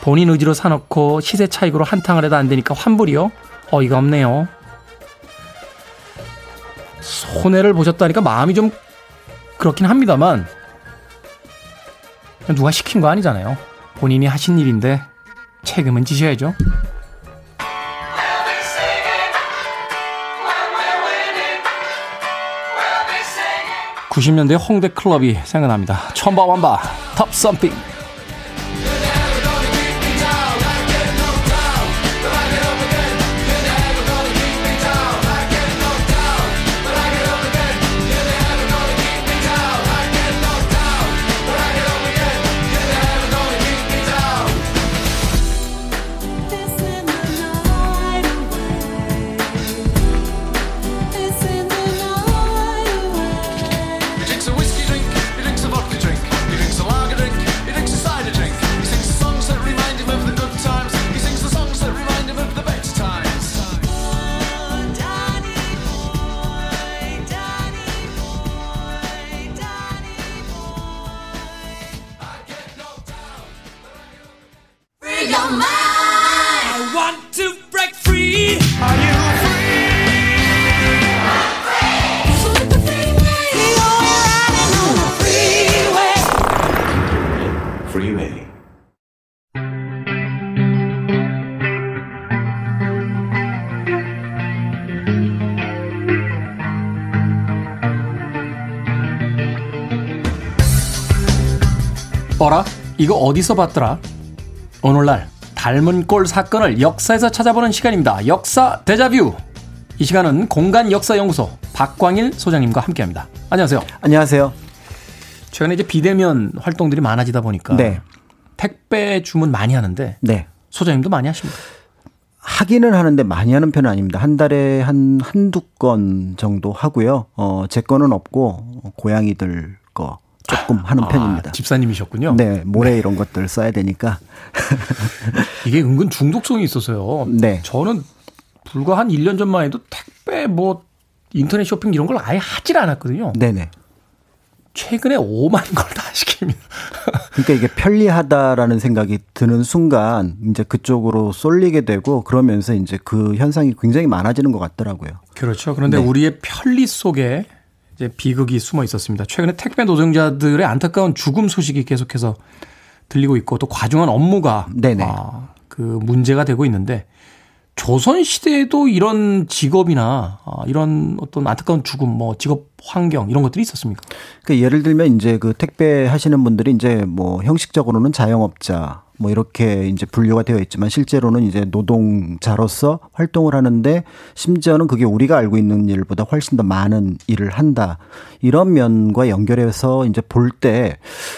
본인 의지로 사놓고 시세 차익으로 한탕을 해도 안 되니까 환불이요? 어이가 없네요. 손해를 보셨다니까 마음이 좀 그렇긴 합니다만 누가 시킨 거 아니잖아요. 본인이 하신 일인데 책임은 지셔야죠. 90년대 홍대 클럽이 생각납니다. 첨바 완바 탑 썸띵 이거 어디서 봤더라? 오늘날 닮은 꼴 사건을 역사에서 찾아보는 시간입니다. 역사 대자뷰. 이 시간은 공간 역사 연구소 박광일 소장님과 함께합니다. 안녕하세요. 안녕하세요. 최근에 이제 비대면 활동들이 많아지다 보니까 네. 택배 주문 많이 하는데 네. 소장님도 많이 하십니까? 하기는 하는데 많이 하는 편은 아닙니다. 한 달에 한 한두 건 정도 하고요. 어, 제 거는 없고 고양이들 거 조금 하는 아, 편입니다. 집사님이셨군요. 네, 모래 네. 이런 것들 써야 되니까. [laughs] 이게 은근 중독성이 있어서요. 네. 저는 불과 한 1년 전만 해도 택배 뭐 인터넷 쇼핑 이런 걸 아예 하질 않았거든요. 네네. 최근에 5만 걸 다 시킵니다. [laughs] 그러니까 이게 편리하다라는 생각이 드는 순간 이제 그쪽으로 쏠리게 되고 그러면서 이제 그 현상이 굉장히 많아지는 것 같더라고요. 그렇죠. 그런데 네. 우리의 편리 속에 이제 비극이 숨어 있었습니다. 최근에 택배 노동자들의 안타까운 죽음 소식이 계속해서 들리고 있고 또 과중한 업무가 네네. 아, 그 문제가 되고 있는데 조선 시대에도 이런 직업이나 아, 이런 어떤 안타까운 죽음, 뭐 직업 환경 이런 것들이 있었습니까? 그 예를 들면 이제 그 택배 하시는 분들이 이제 뭐 형식적으로는 자영업자 뭐 이렇게 이제 분류가 되어 있지만 실제로는 이제 노동자로서 활동을 하는데 심지어는 그게 우리가 알고 있는 일보다 훨씬 더 많은 일을 한다. 이런 면과 연결해서 이제 볼 때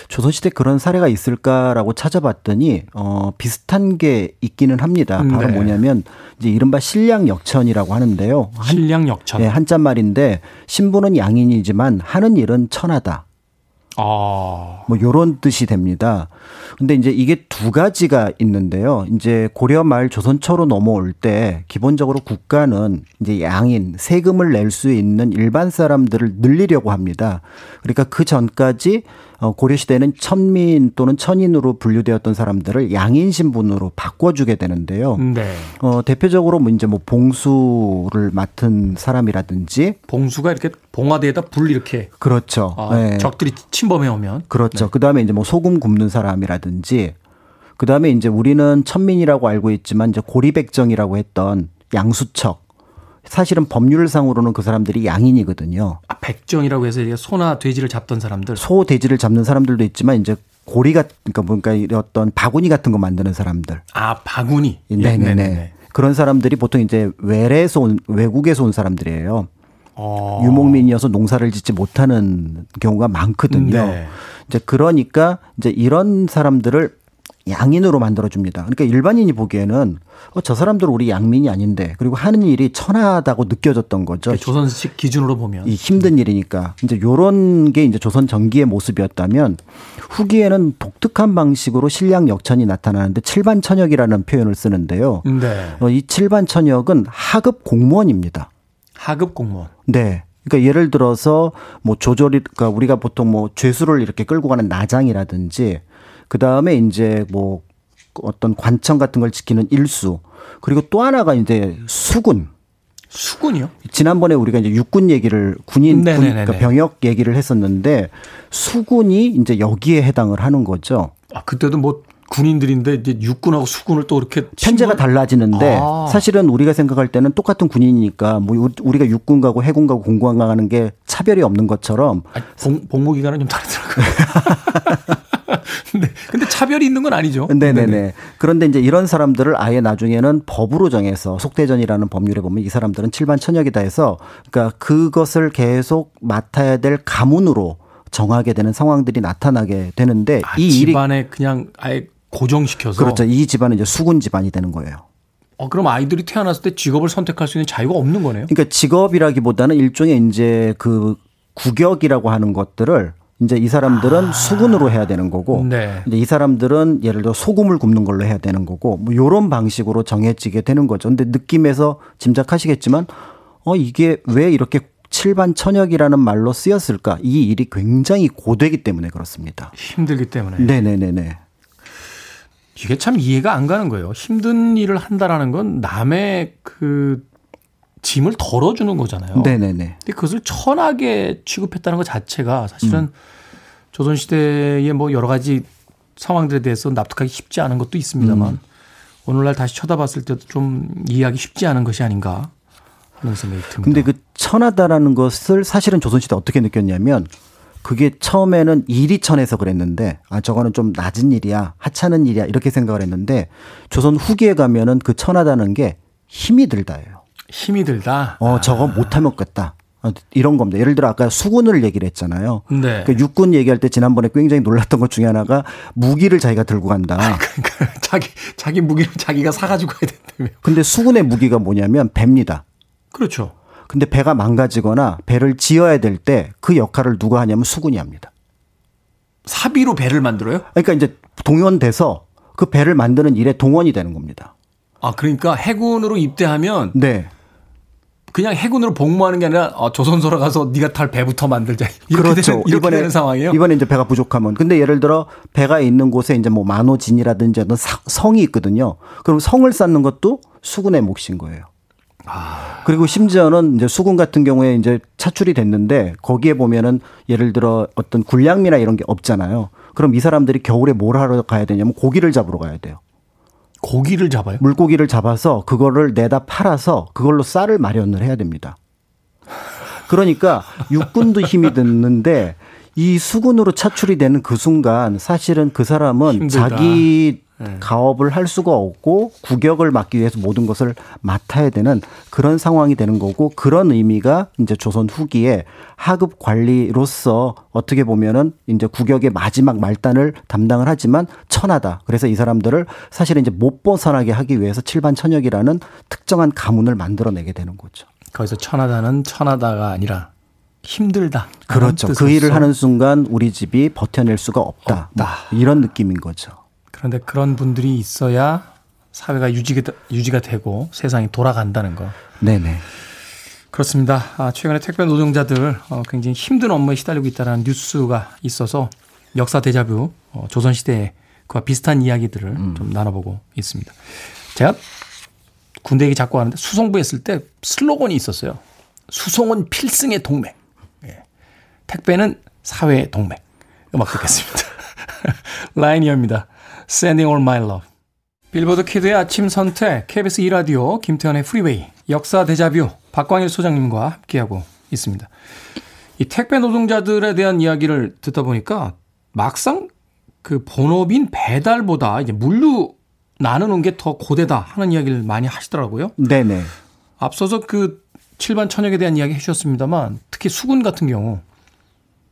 조선시대 그런 사례가 있을까라고 찾아봤더니 어 비슷한 게 있기는 합니다. 바로 네. 뭐냐면 이제 이른바 신량 역천이라고 하는데요. 신량 역천. 네, 한자 말인데 신부는 양 인이지만 하는 일은 천하다. 아. 뭐 요런 뜻이 됩니다. 근데 이제 이게 두 가지가 있는데요. 이제 고려 말 조선 초로 넘어올 때 기본적으로 국가는 이제 양인 세금을 낼 수 있는 일반 사람들을 늘리려고 합니다. 그러니까 그 전까지 어, 고려 시대는 천민 또는 천인으로 분류되었던 사람들을 양인 신분으로 바꿔주게 되는데요. 네. 어, 대표적으로 뭐 이제 뭐 봉수를 맡은 사람이라든지 봉수가 이렇게 봉화대에다 불 이렇게 그렇죠. 아, 네. 적들이 침범해 오면 그렇죠. 네. 그 다음에 이제 뭐 소금 굽는 사람 이라든지 그 다음에 이제 우리는 천민이라고 알고 있지만 이제 고리백정이라고 했던 양수척. 사실은 법률상으로는 그 사람들이 양인이거든요. 아, 백정이라고 해서 소나 돼지를 잡던 사람들. 소, 돼지를 잡는 사람들도 있지만 이제 고리가 그러니까 뭔가 어떤 바구니 같은 거 만드는 사람들. 아, 바구니. 네네네. 예, 네네. 그런 사람들이 보통 이제 외래에서 온 외국에서 온 사람들이에요. 어. 유목민이어서 농사를 짓지 못하는 경우가 많거든요. 네. 이제 그러니까 이제 이런 사람들을 양인으로 만들어줍니다. 그러니까 일반인이 보기에는 어, 저 사람들 우리 양민이 아닌데 그리고 하는 일이 천하다고 느껴졌던 거죠. 그러니까 조선식 기준으로 보면 이 힘든 일이니까 이제 요런 게 이제 조선 전기의 모습이었다면 후기에는 독특한 방식으로 신량 역천이 나타나는데 칠반천역이라는 표현을 쓰는데요. 네. 어, 이 칠반천역은 하급 공무원입니다. 하급 공무원. 네. 그러니까 예를 들어서 뭐 조절이 그러니까 우리가 보통 뭐 죄수를 이렇게 끌고 가는 나장이라든지 그 다음에 이제 뭐 어떤 관청 같은 걸 지키는 일수 그리고 또 하나가 이제 수군. 수군이요? 지난번에 우리가 이제 육군 얘기를 군인 군, 그러니까 병역 얘기를 했었는데 수군이 이제 여기에 해당을 하는 거죠. 아 그때도 뭐 군인들인데 이제 육군하고 수군을 또 이렇게 편제가 달라지는데 아. 사실은 우리가 생각할 때는 똑같은 군인이니까 뭐 우리가 육군 가고 해군 가고 공군 가는 게 차별이 없는 것처럼 아니, 복, 복무 기간은 좀 다르더라고요. [laughs] 네. 근데 차별이 있는 건 아니죠. 네네네. 네네. 그런데 이제 이런 사람들을 아예 나중에는 법으로 정해서 속대전이라는 법률에 보면 이 사람들은 칠반 천역이다 해서 그러니까 그것을 계속 맡아야 될 가문으로 정하게 되는 상황들이 나타나게 되는데 아, 이 집안에 일이 그냥 아예 고정시켜서 그렇죠. 이 집안은 이제 수군 집안이 되는 거예요. 어, 그럼 아이들이 태어났을 때 직업을 선택할 수 있는 자유가 없는 거네요. 그러니까 직업이라기보다는 일종의 이제 그 구격이라고 하는 것들을 이제 이 사람들은 아. 수군으로 해야 되는 거고 네. 이제 이 사람들은 예를 들어 소금을 굽는 걸로 해야 되는 거고 뭐 요런 방식으로 정해지게 되는 거죠. 근데 느낌에서 짐작하시겠지만 어 이게 왜 이렇게 칠반 천역이라는 말로 쓰였을까? 이 일이 굉장히 고되기 때문에 그렇습니다. 힘들기 때문에. 네 네 네 네. 이게 참 이해가 안 가는 거예요. 힘든 일을 한다라는 건 남의 그 짐을 덜어주는 거잖아요. 네네네. 근데 그것을 천하게 취급했다는 것 자체가 사실은 음. 조선시대의 뭐 여러 가지 상황들에 대해서 납득하기 쉽지 않은 것도 있습니다만 음. 오늘날 다시 쳐다봤을 때도 좀 이해하기 쉽지 않은 것이 아닌가 하는 생각이 듭니다. 근데 그 천하다라는 것을 사실은 조선시대 어떻게 느꼈냐면 그게 처음에는 일이 천해서 그랬는데 아 저거는 좀 낮은 일이야 하찮은 일이야 이렇게 생각을 했는데 조선 후기에 가면은 그 천하다는 게 힘이 들다예요. 힘이 들다. 어, 저거 못하겠다. 어, 이런 겁니다. 예를 들어 아까 수군을 얘기를 했잖아요. 네. 그 육군 얘기할 때 지난번에 굉장히 놀랐던 것 중에 하나가 무기를 자기가 들고 간다. 아, 그러니까 [laughs] 자기 자기 무기를 자기가 사가지고 가야 된다며. 근데 수군의 무기가 뭐냐면 배입니다. 그렇죠. 근데 배가 망가지거나 배를 지어야 될 때 그 역할을 누가 하냐면 수군이 합니다. 사비로 배를 만들어요? 그러니까 이제 동원돼서 그 배를 만드는 일에 동원이 되는 겁니다. 아 그러니까 해군으로 입대하면 네. 그냥 해군으로 복무하는 게 아니라 어, 조선소로 가서 네가 탈 배부터 만들자 이렇게 그렇죠. 되는, 이렇게 이번에, 되는 상황이에요. 이번에 이제 배가 부족하면 근데 예를 들어 배가 있는 곳에 이제 뭐 만호진이라든지 어떤 성이 있거든요. 그럼 성을 쌓는 것도 수군의 몫인 거예요. 아. 그리고 심지어는 이제 수군 같은 경우에 이제 차출이 됐는데 거기에 보면은 예를 들어 어떤 군량미나 이런 게 없잖아요. 그럼 이 사람들이 겨울에 뭘 하러 가야 되냐면 고기를 잡으러 가야 돼요. 고기를 잡아요? 물고기를 잡아서 그거를 내다 팔아서 그걸로 쌀을 마련을 해야 됩니다. 그러니까 육군도 힘이 드는데 이 수군으로 차출이 되는 그 순간 사실은 그 사람은 힘들다. 자기 네. 가업을 할 수가 없고 구격을 막기 위해서 모든 것을 맡아야 되는 그런 상황이 되는 거고 그런 의미가 이제 조선 후기에 하급 관리로서 어떻게 보면은 이제 구격의 마지막 말단을 담당을 하지만 천하다. 그래서 이 사람들을 사실은 이제 못 벗어나게 하기 위해서 칠반 천역이라는 특정한 가문을 만들어내게 되는 거죠. 거기서 천하다는 천하다가 아니라 힘들다. 그렇죠. 그 일을 하는 순간 우리 집이 버텨낼 수가 없다. 없다. 뭐 이런 느낌인 거죠. 그런데 그런 분들이 있어야 사회가 유지가, 유지가 되고 세상이 돌아간다는 거. 네네. 그렇습니다. 아, 최근에 택배 노동자들 어, 굉장히 힘든 업무에 시달리고 있다는 뉴스가 있어서 역사 대자뷰 어, 조선시대에 그와 비슷한 이야기들을 음. 좀 나눠보고 있습니다. 제가 군대 얘기 자꾸 하는데 수송부 했을 때 슬로건이 있었어요. 수송은 필승의 동맥. 예. 택배는 사회의 동맥. 음악 듣겠습니다. [laughs] Linear입니다. Sending All My Love. Billboard Kid의 아침 선택, KBS 2라디오, 김태훈의 Freeway, 역사 데자뷰, 박광일 소장님과 함께하고 있습니다. 이 택배 노동자들에 대한 이야기를 듣다 보니까 막상 그 본업인 배달보다 이제 물류 나누는 게 더 고되다 하는 이야기를 많이 하시더라고요. 네네. 앞서서 그 칠반 천역에 대한 이야기 해주셨습니다만 특히 수군 같은 경우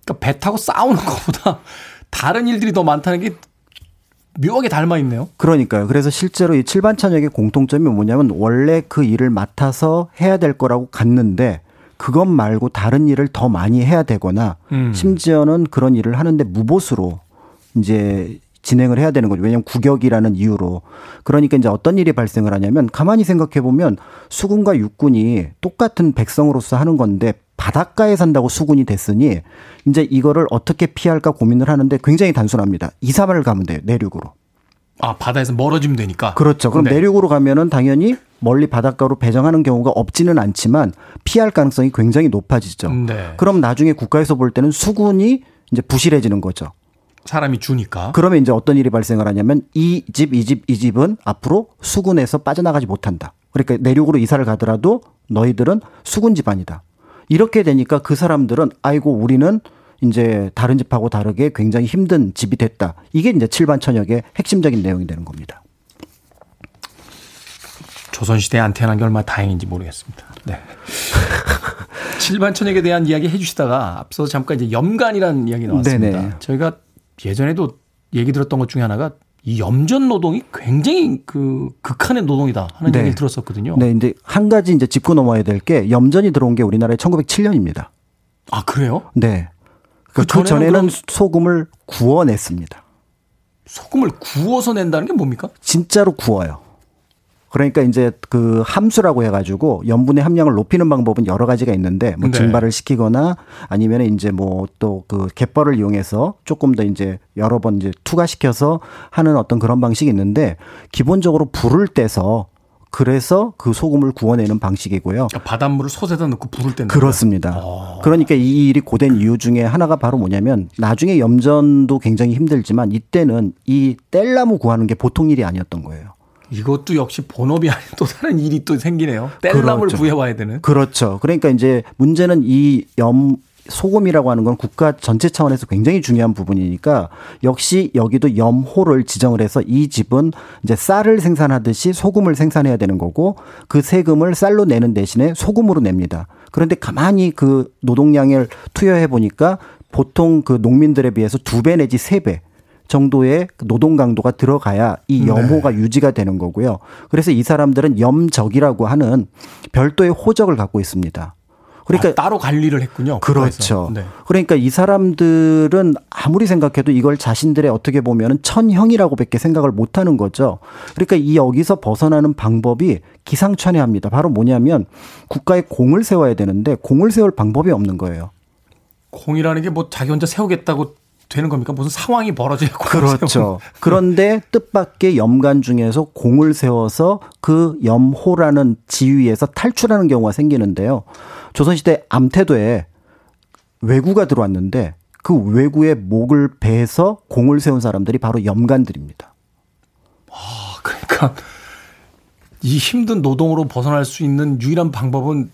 그러니까 배 타고 싸우는 것보다 [laughs] 다른 일들이 더 많다는 게 묘하게 닮아 있네요. 그러니까요. 그래서 실제로 이 칠반 천역의 공통점이 뭐냐면 원래 그 일을 맡아서 해야 될 거라고 갔는데 그것 말고 다른 일을 더 많이 해야 되거나 음. 심지어는 그런 일을 하는데 무보수로 이제 진행을 해야 되는 거죠. 왜냐하면 구격이라는 이유로. 그러니까 이제 어떤 일이 발생을 하냐면 가만히 생각해 보면 수군과 육군이 똑같은 백성으로서 하는 건데 바닷가에 산다고 수군이 됐으니 이제 이거를 어떻게 피할까 고민을 하는데 굉장히 단순합니다. 이사발을 가면 돼요. 내륙으로. 아, 바다에서 멀어지면 되니까. 그렇죠. 그럼 네. 내륙으로 가면은 당연히 멀리 바닷가로 배정하는 경우가 없지는 않지만 피할 가능성이 굉장히 높아지죠. 네. 그럼 나중에 국가에서 볼 때는 수군이 이제 부실해지는 거죠. 사람이 주니까. 그러면 이제 어떤 일이 발생을 하냐면 이 집, 이 집, 이 집은 앞으로 수군에서 빠져나가지 못한다. 그러니까 내륙으로 이사를 가더라도 너희들은 수군 집안이다. 이렇게 되니까 그 사람들은 아이고 우리는 이제 다른 집하고 다르게 굉장히 힘든 집이 됐다. 이게 이제 칠반 천역의 핵심적인 내용이 되는 겁니다. 조선시대에 안 태어난 게 얼마나 다행인지 모르겠습니다. 네. [laughs] 칠반 천역에 대한 이야기 해주시다가 앞서 잠깐 이제 염간이라는 이야기 나왔습니다. 네네. 저희가 예전에도 얘기 들었던 것 중에 하나가 이 염전 노동이 굉장히 그 극한의 노동이다 하는 네. 얘기를 들었었거든요. 네, 근데 한 가지 이제 짚고 넘어야 될 게 염전이 들어온 게 우리나라에 1907년입니다. 아, 그래요? 네. 그, 그 전에는 소금을 구워냈습니다. 소금을 구워서 낸다는 게 뭡니까? 진짜로 구워요. 그러니까 이제 그 함수라고 해가지고 염분의 함량을 높이는 방법은 여러 가지가 있는데 뭐 네. 증발을 시키거나 아니면 이제 뭐 또 그 갯벌을 이용해서 조금 더 이제 여러 번 이제 투과시켜서 하는 어떤 그런 방식이 있는데 기본적으로 불을 떼서 그래서 그 소금을 구워내는 방식이고요. 그러니까 바닷물을 솥에다 넣고 불을 떼는 그렇습니다. 오. 어. 그러니까 이 일이 고된 이유 중에 하나가 바로 뭐냐면 나중에 염전도 굉장히 힘들지만 이때는 이 뗄나무 구하는 게 보통 일이 아니었던 거예요. 이것도 역시 본업이 아닌 또 다른 일이 또 생기네요. 뗄나무를 그렇죠. 구해와야 되는. 그렇죠. 그러니까 이제 문제는 이 염 소금이라고 하는 건 국가 전체 차원에서 굉장히 중요한 부분이니까 역시 여기도 염호를 지정을 해서 이 집은 이제 쌀을 생산하듯이 소금을 생산해야 되는 거고 그 세금을 쌀로 내는 대신에 소금으로 냅니다. 그런데 가만히 그 노동량을 투여해 보니까 보통 그 농민들에 비해서 두 배 내지 세 배 정도의 노동 강도가 들어가야 이 네. 염호가 네. 유지가 되는 거고요. 그래서 이 사람들은 염적이라고 하는 별도의 호적을 갖고 있습니다. 그러니까 아, 따로 관리를 했군요. 그렇죠. 네. 그러니까 이 사람들은 아무리 생각해도 이걸 자신들의 어떻게 보면은 천형이라고밖에 생각을 못 하는 거죠. 그러니까 이 여기서 벗어나는 방법이 기상천외합니다. 바로 뭐냐면 국가에 공을 세워야 되는데 공을 세울 방법이 없는 거예요. 공이라는 게 뭐 자기 혼자 세우겠다고 되는 겁니까? 무슨 상황이 벌어져야 그렇죠. 그런데 뜻밖의 염간 중에서 공을 세워서 그 염호라는 지위에서 탈출하는 경우가 생기는데요. 조선시대 암태도에 외구가 들어왔는데 그 외구의 목을 베서 공을 세운 사람들이 바로 염간들입니다. 와, 그러니까 이 힘든 노동으로 벗어날 수 있는 유일한 방법은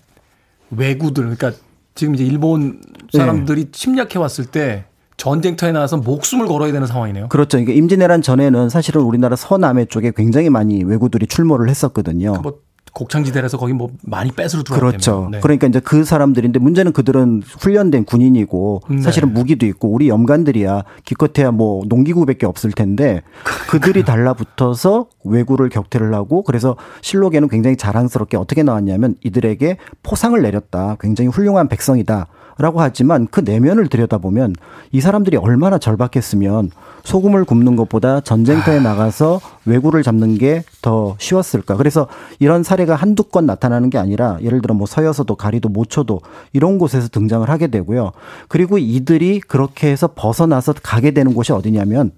외구들, 그러니까 지금 이제 일본 사람들이 네. 침략해 왔을 때 전쟁터에 나와서 목숨을 걸어야 되는 상황이네요. 그렇죠. 그러니까 임진왜란 전에는 사실은 우리나라 서남해 쪽에 굉장히 많이 왜구들이 출몰을 했었거든요. 뭐 곡창지대라서 거기 뭐 많이 뺏으러 들어왔 그렇죠. 네. 그러니까 이제 그 사람들인데 문제는 그들은 훈련된 군인이고 네. 사실은 무기도 있고 우리 염관들이야 기껏해야 뭐 농기구밖에 없을 텐데 그들이 달라붙어서 왜구를 격퇴를 하고 그래서 실록에는 굉장히 자랑스럽게 어떻게 나왔냐면 이들에게 포상을 내렸다. 굉장히 훌륭한 백성이다. 라고 하지만 그 내면을 들여다보면 이 사람들이 얼마나 절박했으면 소금을 굽는 것보다 전쟁터에 아. 나가서 왜구를 잡는 게 더 쉬웠을까. 그래서 이런 사례가 한두 건 나타나는 게 아니라 예를 들어 뭐 서여서도 가리도 모초도 이런 곳에서 등장을 하게 되고요. 그리고 이들이 그렇게 해서 벗어나서 가게 되는 곳이 어디냐면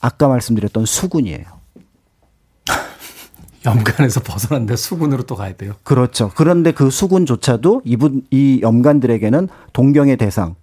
아까 말씀드렸던 수군이에요. 염간에서 벗어났는데 수군으로 또 가야 돼요. 그렇죠. 그런데 그 수군조차도 이분 이 염간들에게는 동경의 대상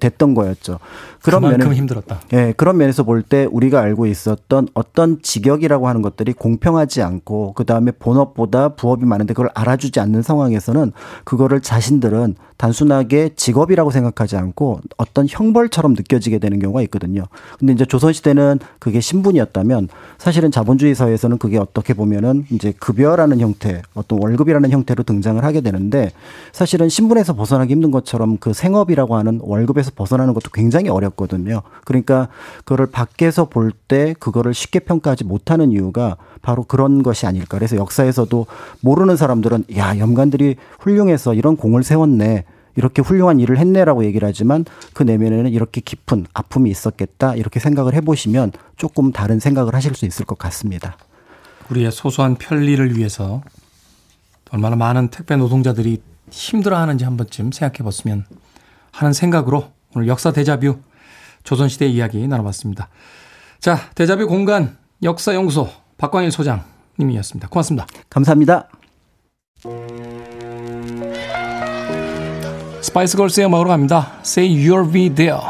됐던 거였죠. 그런 면에 힘들었다. 예, 그런 면에서 볼 때 우리가 알고 있었던 어떤 직역이라고 하는 것들이 공평하지 않고 그 다음에 본업보다 부업이 많은데 그걸 알아주지 않는 상황에서는 그거를 자신들은 단순하게 직업이라고 생각하지 않고 어떤 형벌처럼 느껴지게 되는 경우가 있거든요. 근데 이제 조선시대는 그게 신분이었다면 사실은 자본주의 사회에서는 그게 어떻게 보면은 이제 급여라는 형태, 어떤 월급이라는 형태로 등장을 하게 되는데 사실은 신분에서 벗어나기 힘든 것처럼 그 생업이라고 하는 월급에서 벗어나는 것도 굉장히 어렵거든요. 그러니까 그거를 밖에서 볼 때 그거를 쉽게 평가하지 못하는 이유가 바로 그런 것이 아닐까. 그래서 역사에서도 모르는 사람들은 야, 염관들이 훌륭해서 이런 공을 세웠네. 이렇게 훌륭한 일을 했네라고 얘기를 하지만 그 내면에는 이렇게 깊은 아픔이 있었겠다. 이렇게 생각을 해보시면 조금 다른 생각을 하실 수 있을 것 같습니다. 우리의 소소한 편리를 위해서 얼마나 많은 택배 노동자들이 힘들어하는지 한 번쯤 생각해 봤으면 하는 생각으로 오늘 역사 대자뷰 조선시대 이야기 나눠봤습니다. 자, 대자뷰 공간 역사연구소 박광일 소장님이었습니다. 고맙습니다. 감사합니다. 스파이스 걸스의 음악으로 갑니다. Say You'll Be There.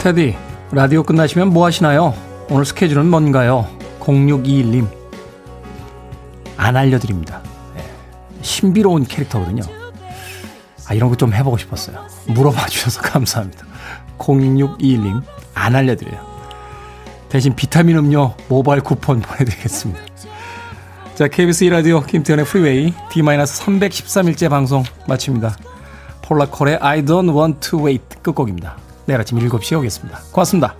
테디, 라디오 끝나시면 뭐 하시나요? 오늘 스케줄은 뭔가요? 0621님. 안 알려드립니다. 네. 신비로운 캐릭터거든요. 아, 이런 거 좀 해보고 싶었어요. 물어봐 주셔서 감사합니다. 0621님, 안 알려드려요. 대신 비타민 음료 모바일 쿠폰 보내드리겠습니다. 자, KBS 2라디오 김태훈의 Freeway D-313일째 방송 마칩니다. 폴라콜의 I don't want to wait 끝곡입니다. 내일 아침 7시에 오겠습니다. 고맙습니다.